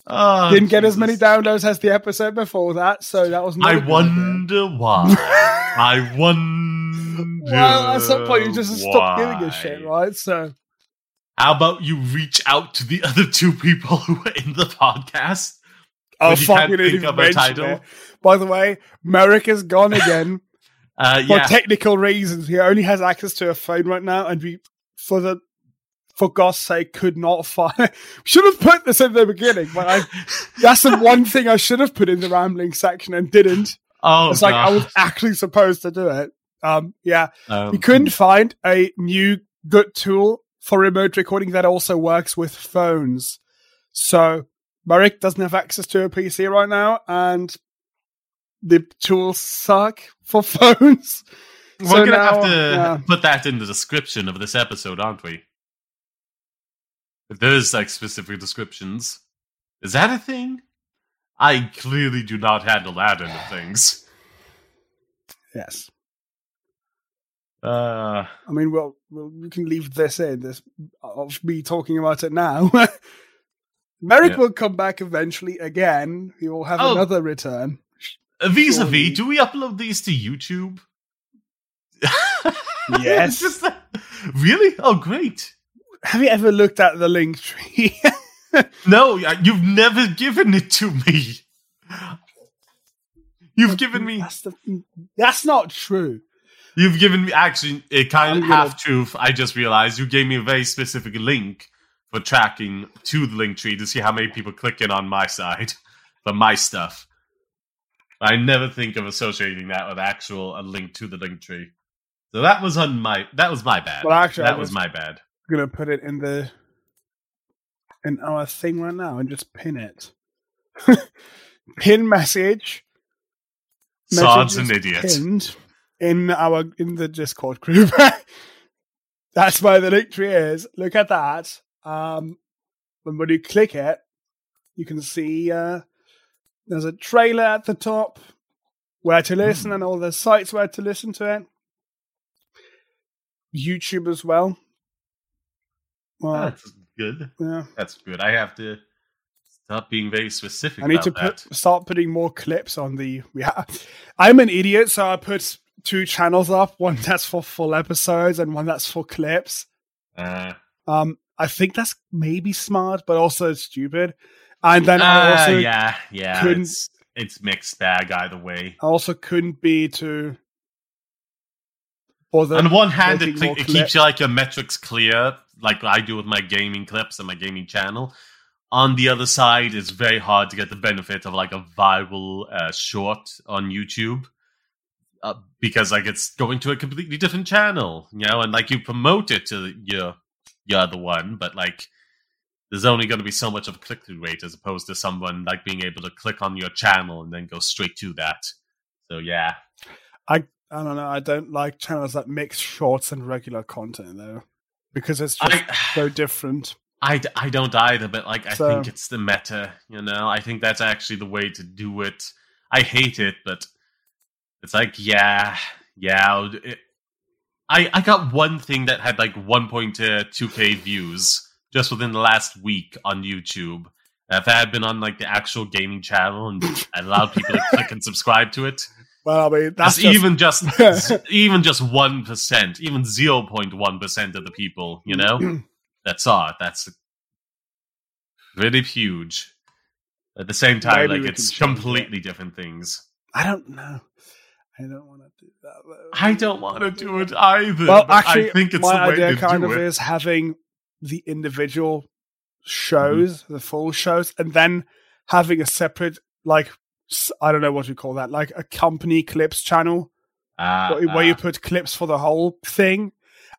Oh, didn't get as many downloads as the episode before that, so that was. Not I a good idea. wonder why. I wonder. Well, at some point you just stop giving a shit, right? So How about you reach out to the other two people who were in the podcast? Oh, When you fuck, we didn't even mention title. it. By the way, Merrick is gone again Uh, for technical reasons. He only has access to a phone right now, and we, for the, for God's sake, could not find. should have put this in the beginning, but I. That's the one thing I should have put in the rambling section and didn't. oh, It's like I was actually supposed to do it. Um, yeah, Um, we couldn't find a new good tool for remote recording that also works with phones. So Marek doesn't have access to a PC right now, and the tools suck for phones. We're So gonna have to yeah. put that in the description of this episode, aren't we? If there's like specific descriptions, is that a thing? I clearly do not handle that end of things. Yes, Uh, I mean, well, well we can leave this in this of me talking about it now. Merrick Yeah. will come back eventually again. He will have Oh. another return. Vis a vis, do we upload these to YouTube? Yes. Just really? Oh, great. Have you ever looked at the link tree? No, you've never given it to me. You've given me. That's, the, that's not true. You've given me actually a kind of half truth. I just realized you gave me a very specific link for tracking to the link tree to see how many people click in on my side for my stuff. I never think of associating that with actual a link to the link tree. So that was on my that was my bad. Well, actually, that was- my bad. Gonna put it in the in our thing right now and just pin it. pin message. Sod's an idiot. In our in the Discord group. That's where the link tree is. Look at that. Um, and when you click it, you can see uh, there's a trailer at the top, where to listen, and all the sites where to listen to it. YouTube as well. Well, That's good. yeah. That's good. I have to stop being very specific I need to put start putting more clips on the. Yeah, I'm an idiot, so I put two channels up. One that's for full episodes, and one that's for clips. Uh, Um, I think that's maybe smart, but also stupid. And then I uh, also yeah, yeah. couldn't- It's, it's mixed bag either way. I also couldn't be too On one hand, it, it keeps your, like your metrics clear, like I do with my gaming clips and my gaming channel. On the other side, it's very hard to get the benefit of like a viral uh, short on YouTube uh, because like it's going to a completely different channel, you know, and like you promote it to your your other one, but like there's only going to be so much of a click through rate as opposed to someone like being able to click on your channel and then go straight to that. So yeah, I I don't know. I don't like channels that mix shorts and regular content though, because it's just I. so different. I, I don't either, but like I So- think it's the meta, you know. I think that's actually the way to do it. I hate it, but it's like yeah, yeah. It, I I got one thing that had like 1.2k views just within the last week on YouTube. If I had been on like the actual gaming channel and allowed people to click and subscribe to it, Well, I mean, that's that's just, even just even just one percent, even zero point one percent of the people, you know, that's it. That's really huge. At the same time, Maybe like it's can change it. completely different things. I don't know. I don't want to do that. Though. I don't want to do it either. Well, actually, I think it's my idea to kind of it. is having the individual shows, Mm-hmm. the full shows, and then having a separate, like, I don't know what you call that, like a company clips channel Ah, where, where you ah, put clips for the whole thing.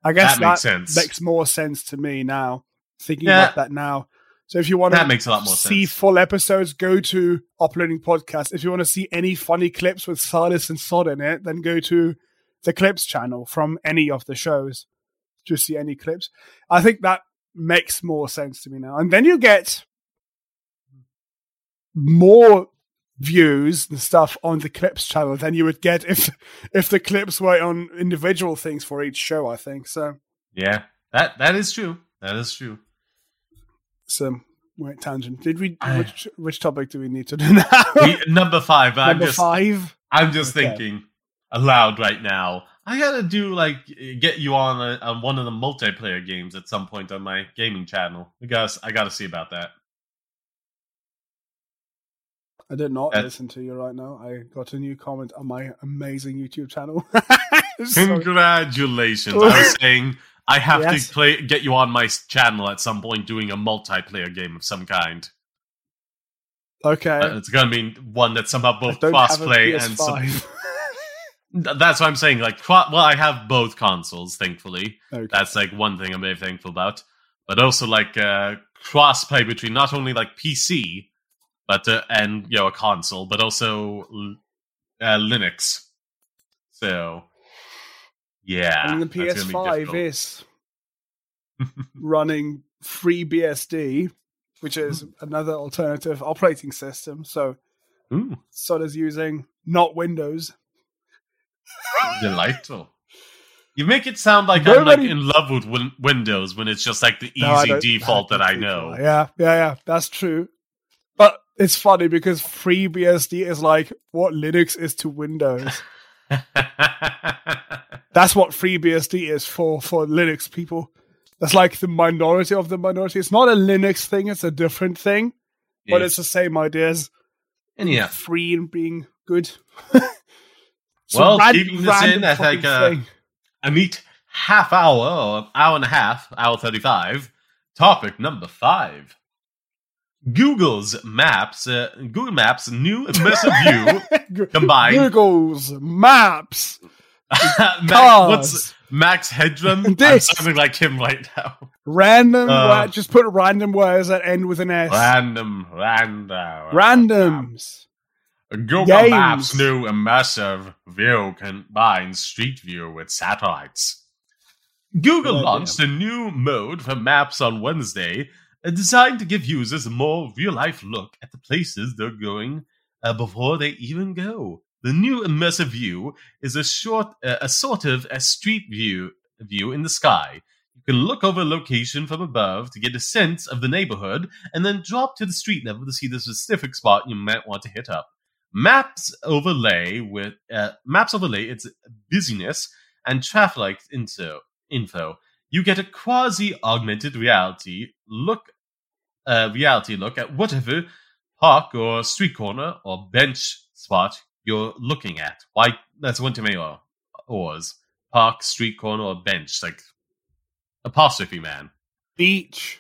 I guess that that, makes sense. makes more sense to me now. Thinking Yeah. about that now. So if you want that to makes a lot more see sense. full episodes, go to uploading podcast. If you want to see any funny clips with Silas and Sod in it, then go to the clips channel from any of the shows to see any clips. I think that makes more sense to me now. And then you get more views and stuff on the clips channel than you would get if if the clips were on individual things for each show, I think. So Yeah, that that is true. That is true. so wait, tangent. Did we I- which which topic do we need to do now? We- number five. I'm Number just five. I'm just Okay. thinking aloud right now. I gotta do like get you on a, on one of the multiplayer games at some point on my gaming channel. I guess I gotta see about that. I did not listen to you right now. I got a new comment on my amazing YouTube channel. Congratulations! I was saying I have Yes. to play get you on my channel at some point doing a multiplayer game of some kind. okay. Uh, it's gonna be one that somehow both don't cross play and some, that's what I'm saying. Like, well, I have both consoles, thankfully. okay. That's like one thing I'm very thankful about. But also like uh, cross play between not only like PC, but uh, and you know a console, but also uh, Linux. So yeah, and the that's gonna be PS5 is running FreeBSD, which is another alternative operating system. So Ooh, Soda's using not Windows. delightful. You make it sound like I'm Nobody- like in love with win- Windows when it's just like the easy don't- default that I know. Yeah, yeah, yeah. That's true. It's funny because FreeBSD is like what Linux is to Windows. That's what FreeBSD is for for Linux people. That's like the minority of the minority. It's not a Linux thing; it's a different thing, but it's the same ideas. Anyhow, free and being good. A Well, ran- keeping this in, I think, uh, a neat half hour or hour and a half, hour 35. Topic number five. Google's Maps, uh, Google Maps new immersive view combined. Google's maps, Max, what's Max Headroom? I'm sounding like him right now. random. Uh, just put random words that end with an S. Random, random. Randoms. Google Games. Maps new immersive view combines Street View with satellites. Google idea. launched a new mode for maps on Wednesday, designed to give users a more real life look at the places they're going uh, before they even go. The new immersive view is a short, uh, a sort of a street view view in the sky. You can look over a location from above to get a sense of the neighborhood, and then drop to the street level to see the specific spot you might want to hit up. Maps overlay with uh, maps overlay its busyness and traffic info. Info. You get a quasi augmented reality look, uh, reality look at whatever park or street corner or bench spot you're looking at. Why? That's one too many or- ors. Park, street corner, or bench. Like apostrophe man. Beach.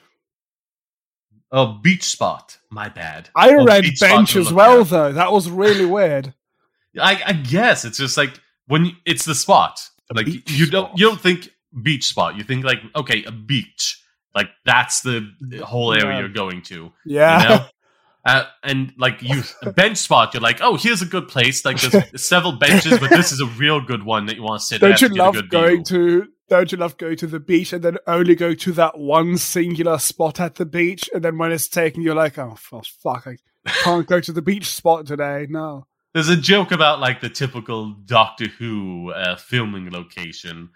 Oh, beach spot. My bad. I Or read beach bench as well, at. though. That was really weird. I, I guess it's just like when you, it's the spot. The like beach you don't you don't think beach spot. You think like okay, a beach. Like that's the whole area Yeah. you're going to. Yeah. You know. Uh, and like you a bench spot, you're like, oh, here's a good place. Like there's several benches, but this is a real good one that you want to sit don't you to get a love good going to? Don't you love going to the beach and then only go to that one singular spot at the beach, and then when it's taken, you're like, oh f- fuck, I can't go to the beach spot today. No. There's a joke about like the typical Doctor Who uh, filming location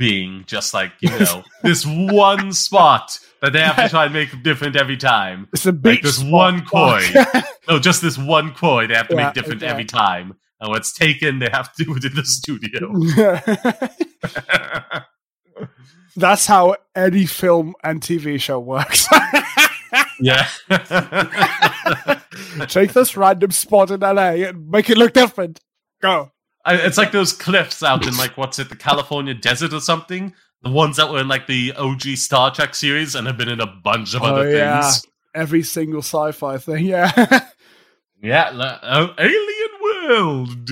being just like you know this one spot that they have to try and make different every time. It's a beach. this spot. one koi. No, just this one koi they have to Yeah, make different okay. every time. And what's taken, they have to do it in the studio. That's how any film and TV show works. yeah. Take this random spot in LA and make it look different. Go. I- it's like those cliffs out in like what's it, the California desert or something. The ones that were in like the OG Star Trek series and have been in a bunch of Oh, other yeah. things. Every single sci-fi thing. Yeah. Yeah, la- uh, alien world.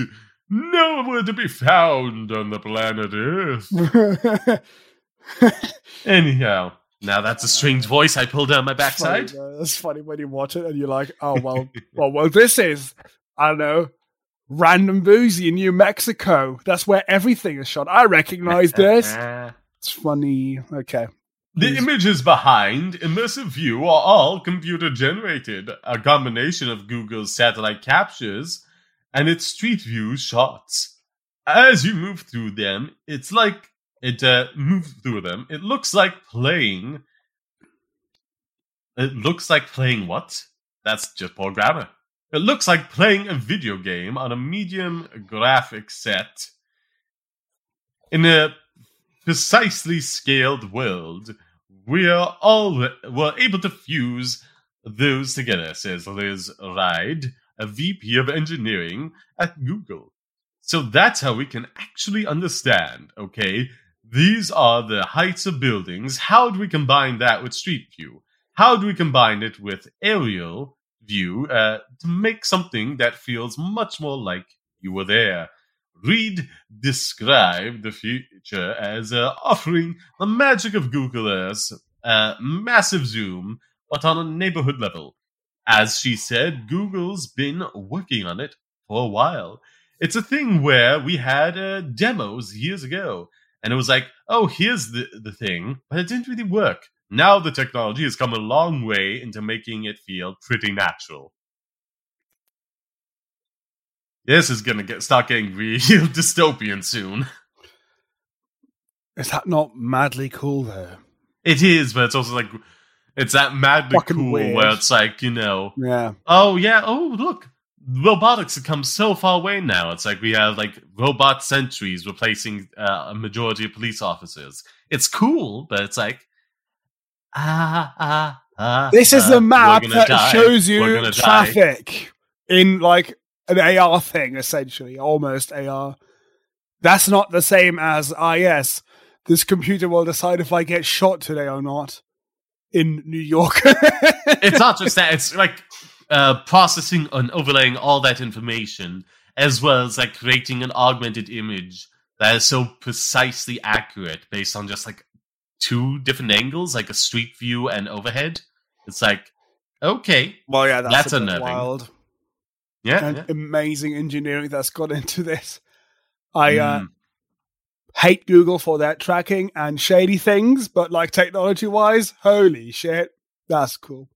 Nowhere to be found on the planet Earth. Anyhow, now that's a strange voice I pulled down my backside. Funny. That's funny when you watch it and you're like, oh well, well, well, this is I don't know, random boozy in New Mexico. That's where everything is shot. I recognize this. It's funny. Okay. The images behind Immersive View are all computer generated, a combination of Google's satellite captures and its Street View shots. As you move through them, it's like it uh, moves through them. It looks like playing. It looks like playing what? That's just poor grammar. It looks like playing a video game on a medium graphic set. in a precisely scaled world, we are all we're able to fuse those together, says Liz Ride, a VP of engineering at Google. So that's how we can actually understand, okay? These are the heights of buildings. How do we combine that with Street View? How do we combine it with aerial view uh, to make something that feels much more like you were there? Reid described the future as uh, offering the magic of Google Earth, uh, massive zoom, but on a neighborhood level. As she said, Google's been working on it for a while. It's a thing where we had uh, demos years ago, and it was like, oh, here's the, the thing, but it didn't really work. Now the technology has come a long way into making it feel pretty natural. This is gonna get start getting real dystopian soon. Is that not madly cool though? It is, but it's also like it's that madly Fucking cool weird. where it's like you know, Yeah. oh yeah, oh look, robotics have come so far away now. It's like we have like robot sentries replacing uh, a majority of police officers. It's cool, but it's like ah ah ah. This is ah, the map that die, shows you gonna die. traffic in like an AR thing, essentially, almost AR. That's not the same as ah yes, this computer will decide if I get shot today or not in New York. it's not just that; it's like uh, processing and overlaying all that information, as well as like creating an augmented image that is so precisely accurate based on just like two different angles, like a street view and overhead. It's like, okay, well, yeah, that's, That's unnerving. wild yeah, and yeah. amazing engineering that's got into this. I uh, Mm. hate Google for their tracking and shady things, but like technology wise, holy shit, that's cool.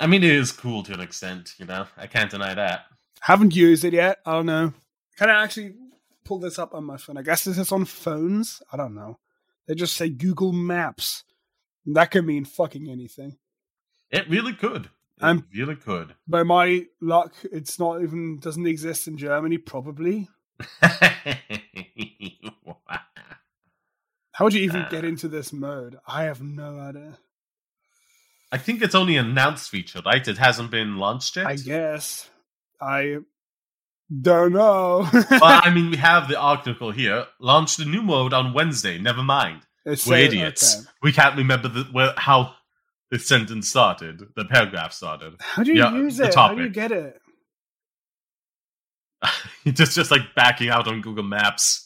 I mean, it is cool to an extent, you know. I can't deny that. Haven't used it yet. I don't know. Can I actually pull this up on my phone? I guess this is on phones. I don't know. They just say Google Maps. That could mean fucking anything. It really could. It I'm- really could. By my luck, it's not even doesn't exist in Germany. Probably. How would you even Uh. get into this mode? I have no idea. I think it's only announced feature, right? It hasn't been launched yet. I guess. I don't know. well, I mean, we have the article here. Launched a new mode on Wednesday. Never mind. It's We're saying- idiots. okay. We can't remember the, where, how the sentence started, the paragraph started. How do you Yeah, use it? How do you get it? just, just like backing out on Google Maps.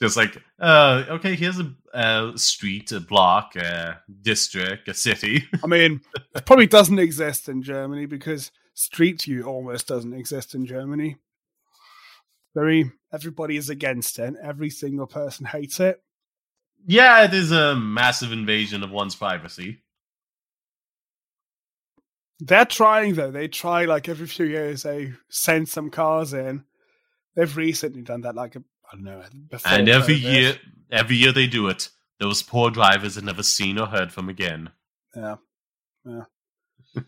Just like, uh, okay, here's a, uh street, a block, a district, a city. I mean, it probably doesn't exist in Germany because Street View almost doesn't exist in Germany. Very everybody is against it. Every single person hates it. yeah, it is a massive invasion of one's privacy. They're trying though. They try like every few years. They send some cars in. They've recently done that. Like I don't know. Before and every COVID. year, every year they do it. Those poor drivers are never seen or heard from again. yeah, yeah.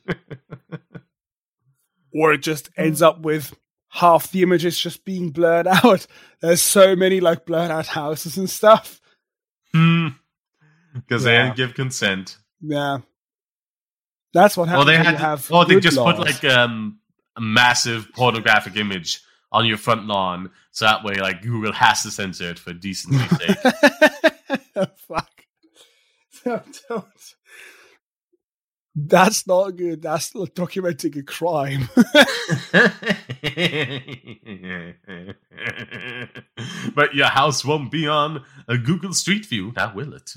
or it just ends up with half the images just being blurred out. There's so many like blurred out houses and stuff. Hmm. Because they Yeah. didn't give consent. Yeah. That's what Or Well, they had, you have or they just put like um, a massive pornographic image on your front lawn, so that way, like Google has to censor it for decency's sake. Fuck. Don't, don't. That's not good. That's documenting a crime. but your house won't be on a Google Street View, now will it?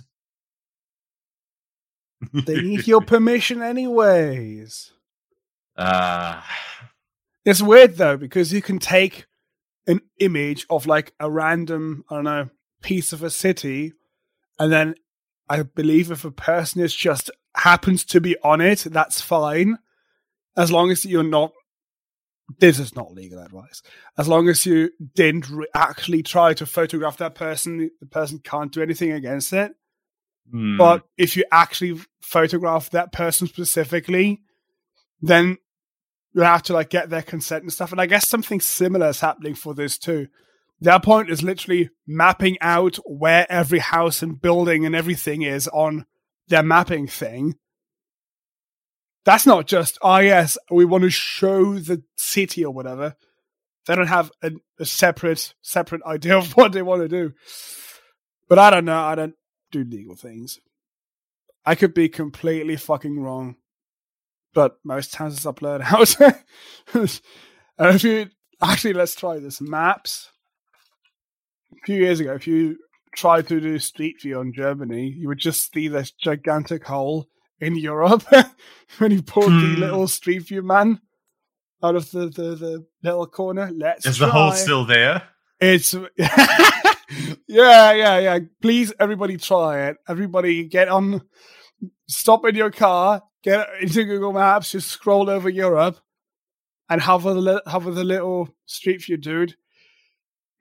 they need your permission anyways. Uh, It's weird though because you can take an image of like a random, I don't know, piece of a city, and then I believe if a person is just happens to be on it, that's fine, as long as you're not. This is not legal advice. As long as you didn't re- actually try to photograph that person, the person can't do anything against it. hmm. But if you actually photograph that person specifically, then you have to like get their consent and stuff. And I guess something similar is happening for this too. Their point is literally mapping out where every house and building and everything is on their mapping thing. That's not just, oh yes, we want to show the city or whatever. They don't have a, a separate separate idea of what they want to do. But I don't know. I don't do legal things. I could be completely fucking wrong. But most times it's upload house. if you actually let's try this. Maps. A few years ago, if you tried to do Street View on Germany, you would just see this gigantic hole in Europe when you pulled the Hmm. little Street View man out of the, the, the little corner. Let's Is the hole still there? It's yeah, yeah, yeah. Please, everybody, try it. Everybody, get on. Stop in your car. Get into Google Maps. Just scroll over Europe, and have a li- have a the little Street View dude.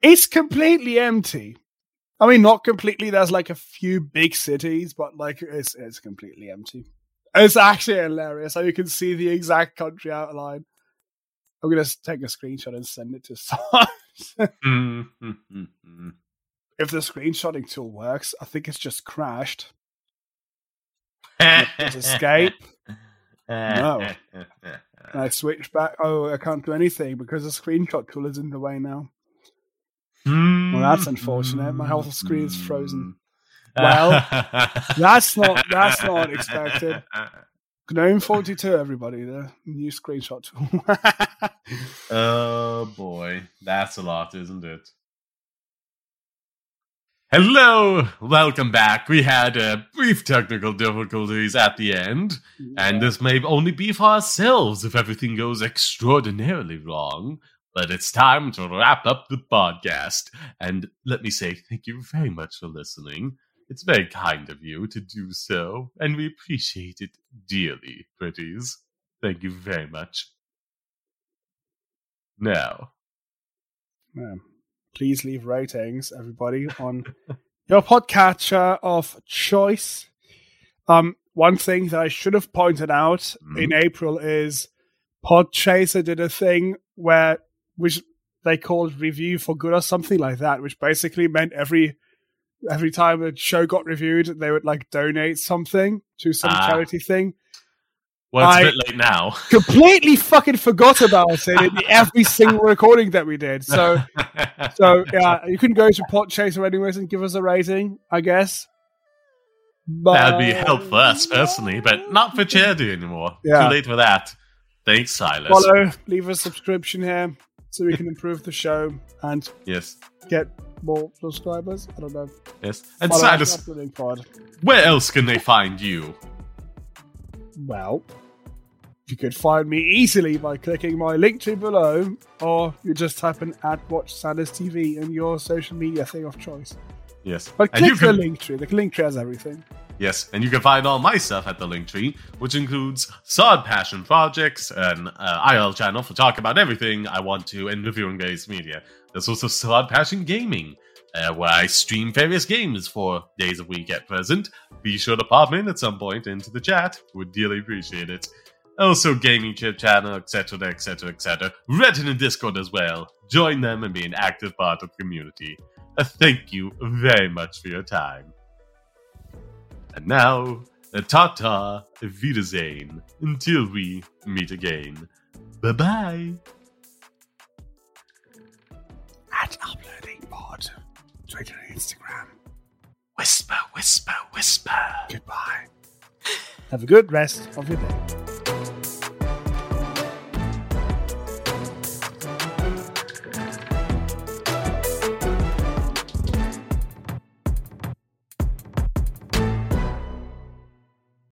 It's completely empty. I mean, not completely. There's like a few big cities, but like it's it's completely empty. It's actually hilarious. So you can see the exact country outline. I'm gonna take a screenshot and send it to someone. Mm, mm, mm, mm. if the screenshotting tool works, I think it's just crashed. Just escape. No. And I switch back. Oh, I can't do anything because the screenshot tool is in the way now. Well, that's unfortunate. My whole screen is frozen. Well, That's not that's not expected. GNOME 42, everybody, the new screenshot tool. oh boy, that's a lot, isn't it? Hello, welcome back. We had uh, brief technical difficulties at the end, and this may only be for ourselves if everything goes extraordinarily wrong. But it's time to wrap up the podcast. And let me say thank you very much for listening. It's very kind of you to do so, and we appreciate it dearly, pretties. Thank you very much. Now, Yeah. Please leave ratings, everybody, on your podcatcher of choice. Um, one thing that I should have pointed out in April is Podchaser did a thing where which they called review for good or something like that, which basically meant every every time a show got reviewed, they would like donate something to some Ah. charity thing. well, it's I- a bit late now. Completely fucking forgot about it in every single recording that we did. So so yeah, you can go to Podchaser anyways and give us a rating, I guess. But, That'd be help for us personally, but not for charity anymore. Yeah. Too late for that. Thanks, Silas. Follow, leave a subscription here so we can improve the show and Yes, get more subscribers. I don't know. yes. And Follow Silas, at Running Pod. where else can they find you? Well, you could find me easily by clicking my link tree below, or you just type in at Watch Sanders TV in your social media thing of choice. Yes, But and you click the can link tree. The link tree has everything. Yes, and you can find all my stuff at the link tree, which includes Sod Passion Projects, an uh, IL channel for talk about everything I want to in reviewing based media. There's also Sod Passion Gaming, uh, where I stream various games for days a week at present. Be sure to pop in at some point into the chat. Would dearly appreciate it. Also, gaming chip channel, etc., etc., etc. Reddit and Discord as well. Join them and be an active part of the community. Uh, thank you very much for your time. And now, a ta-ta, Wiedersehen, until we meet again. Bye-bye. At Uploading Pod. Twitter and Instagram. Whisper, whisper, whisper. Goodbye. Have a good rest of your day.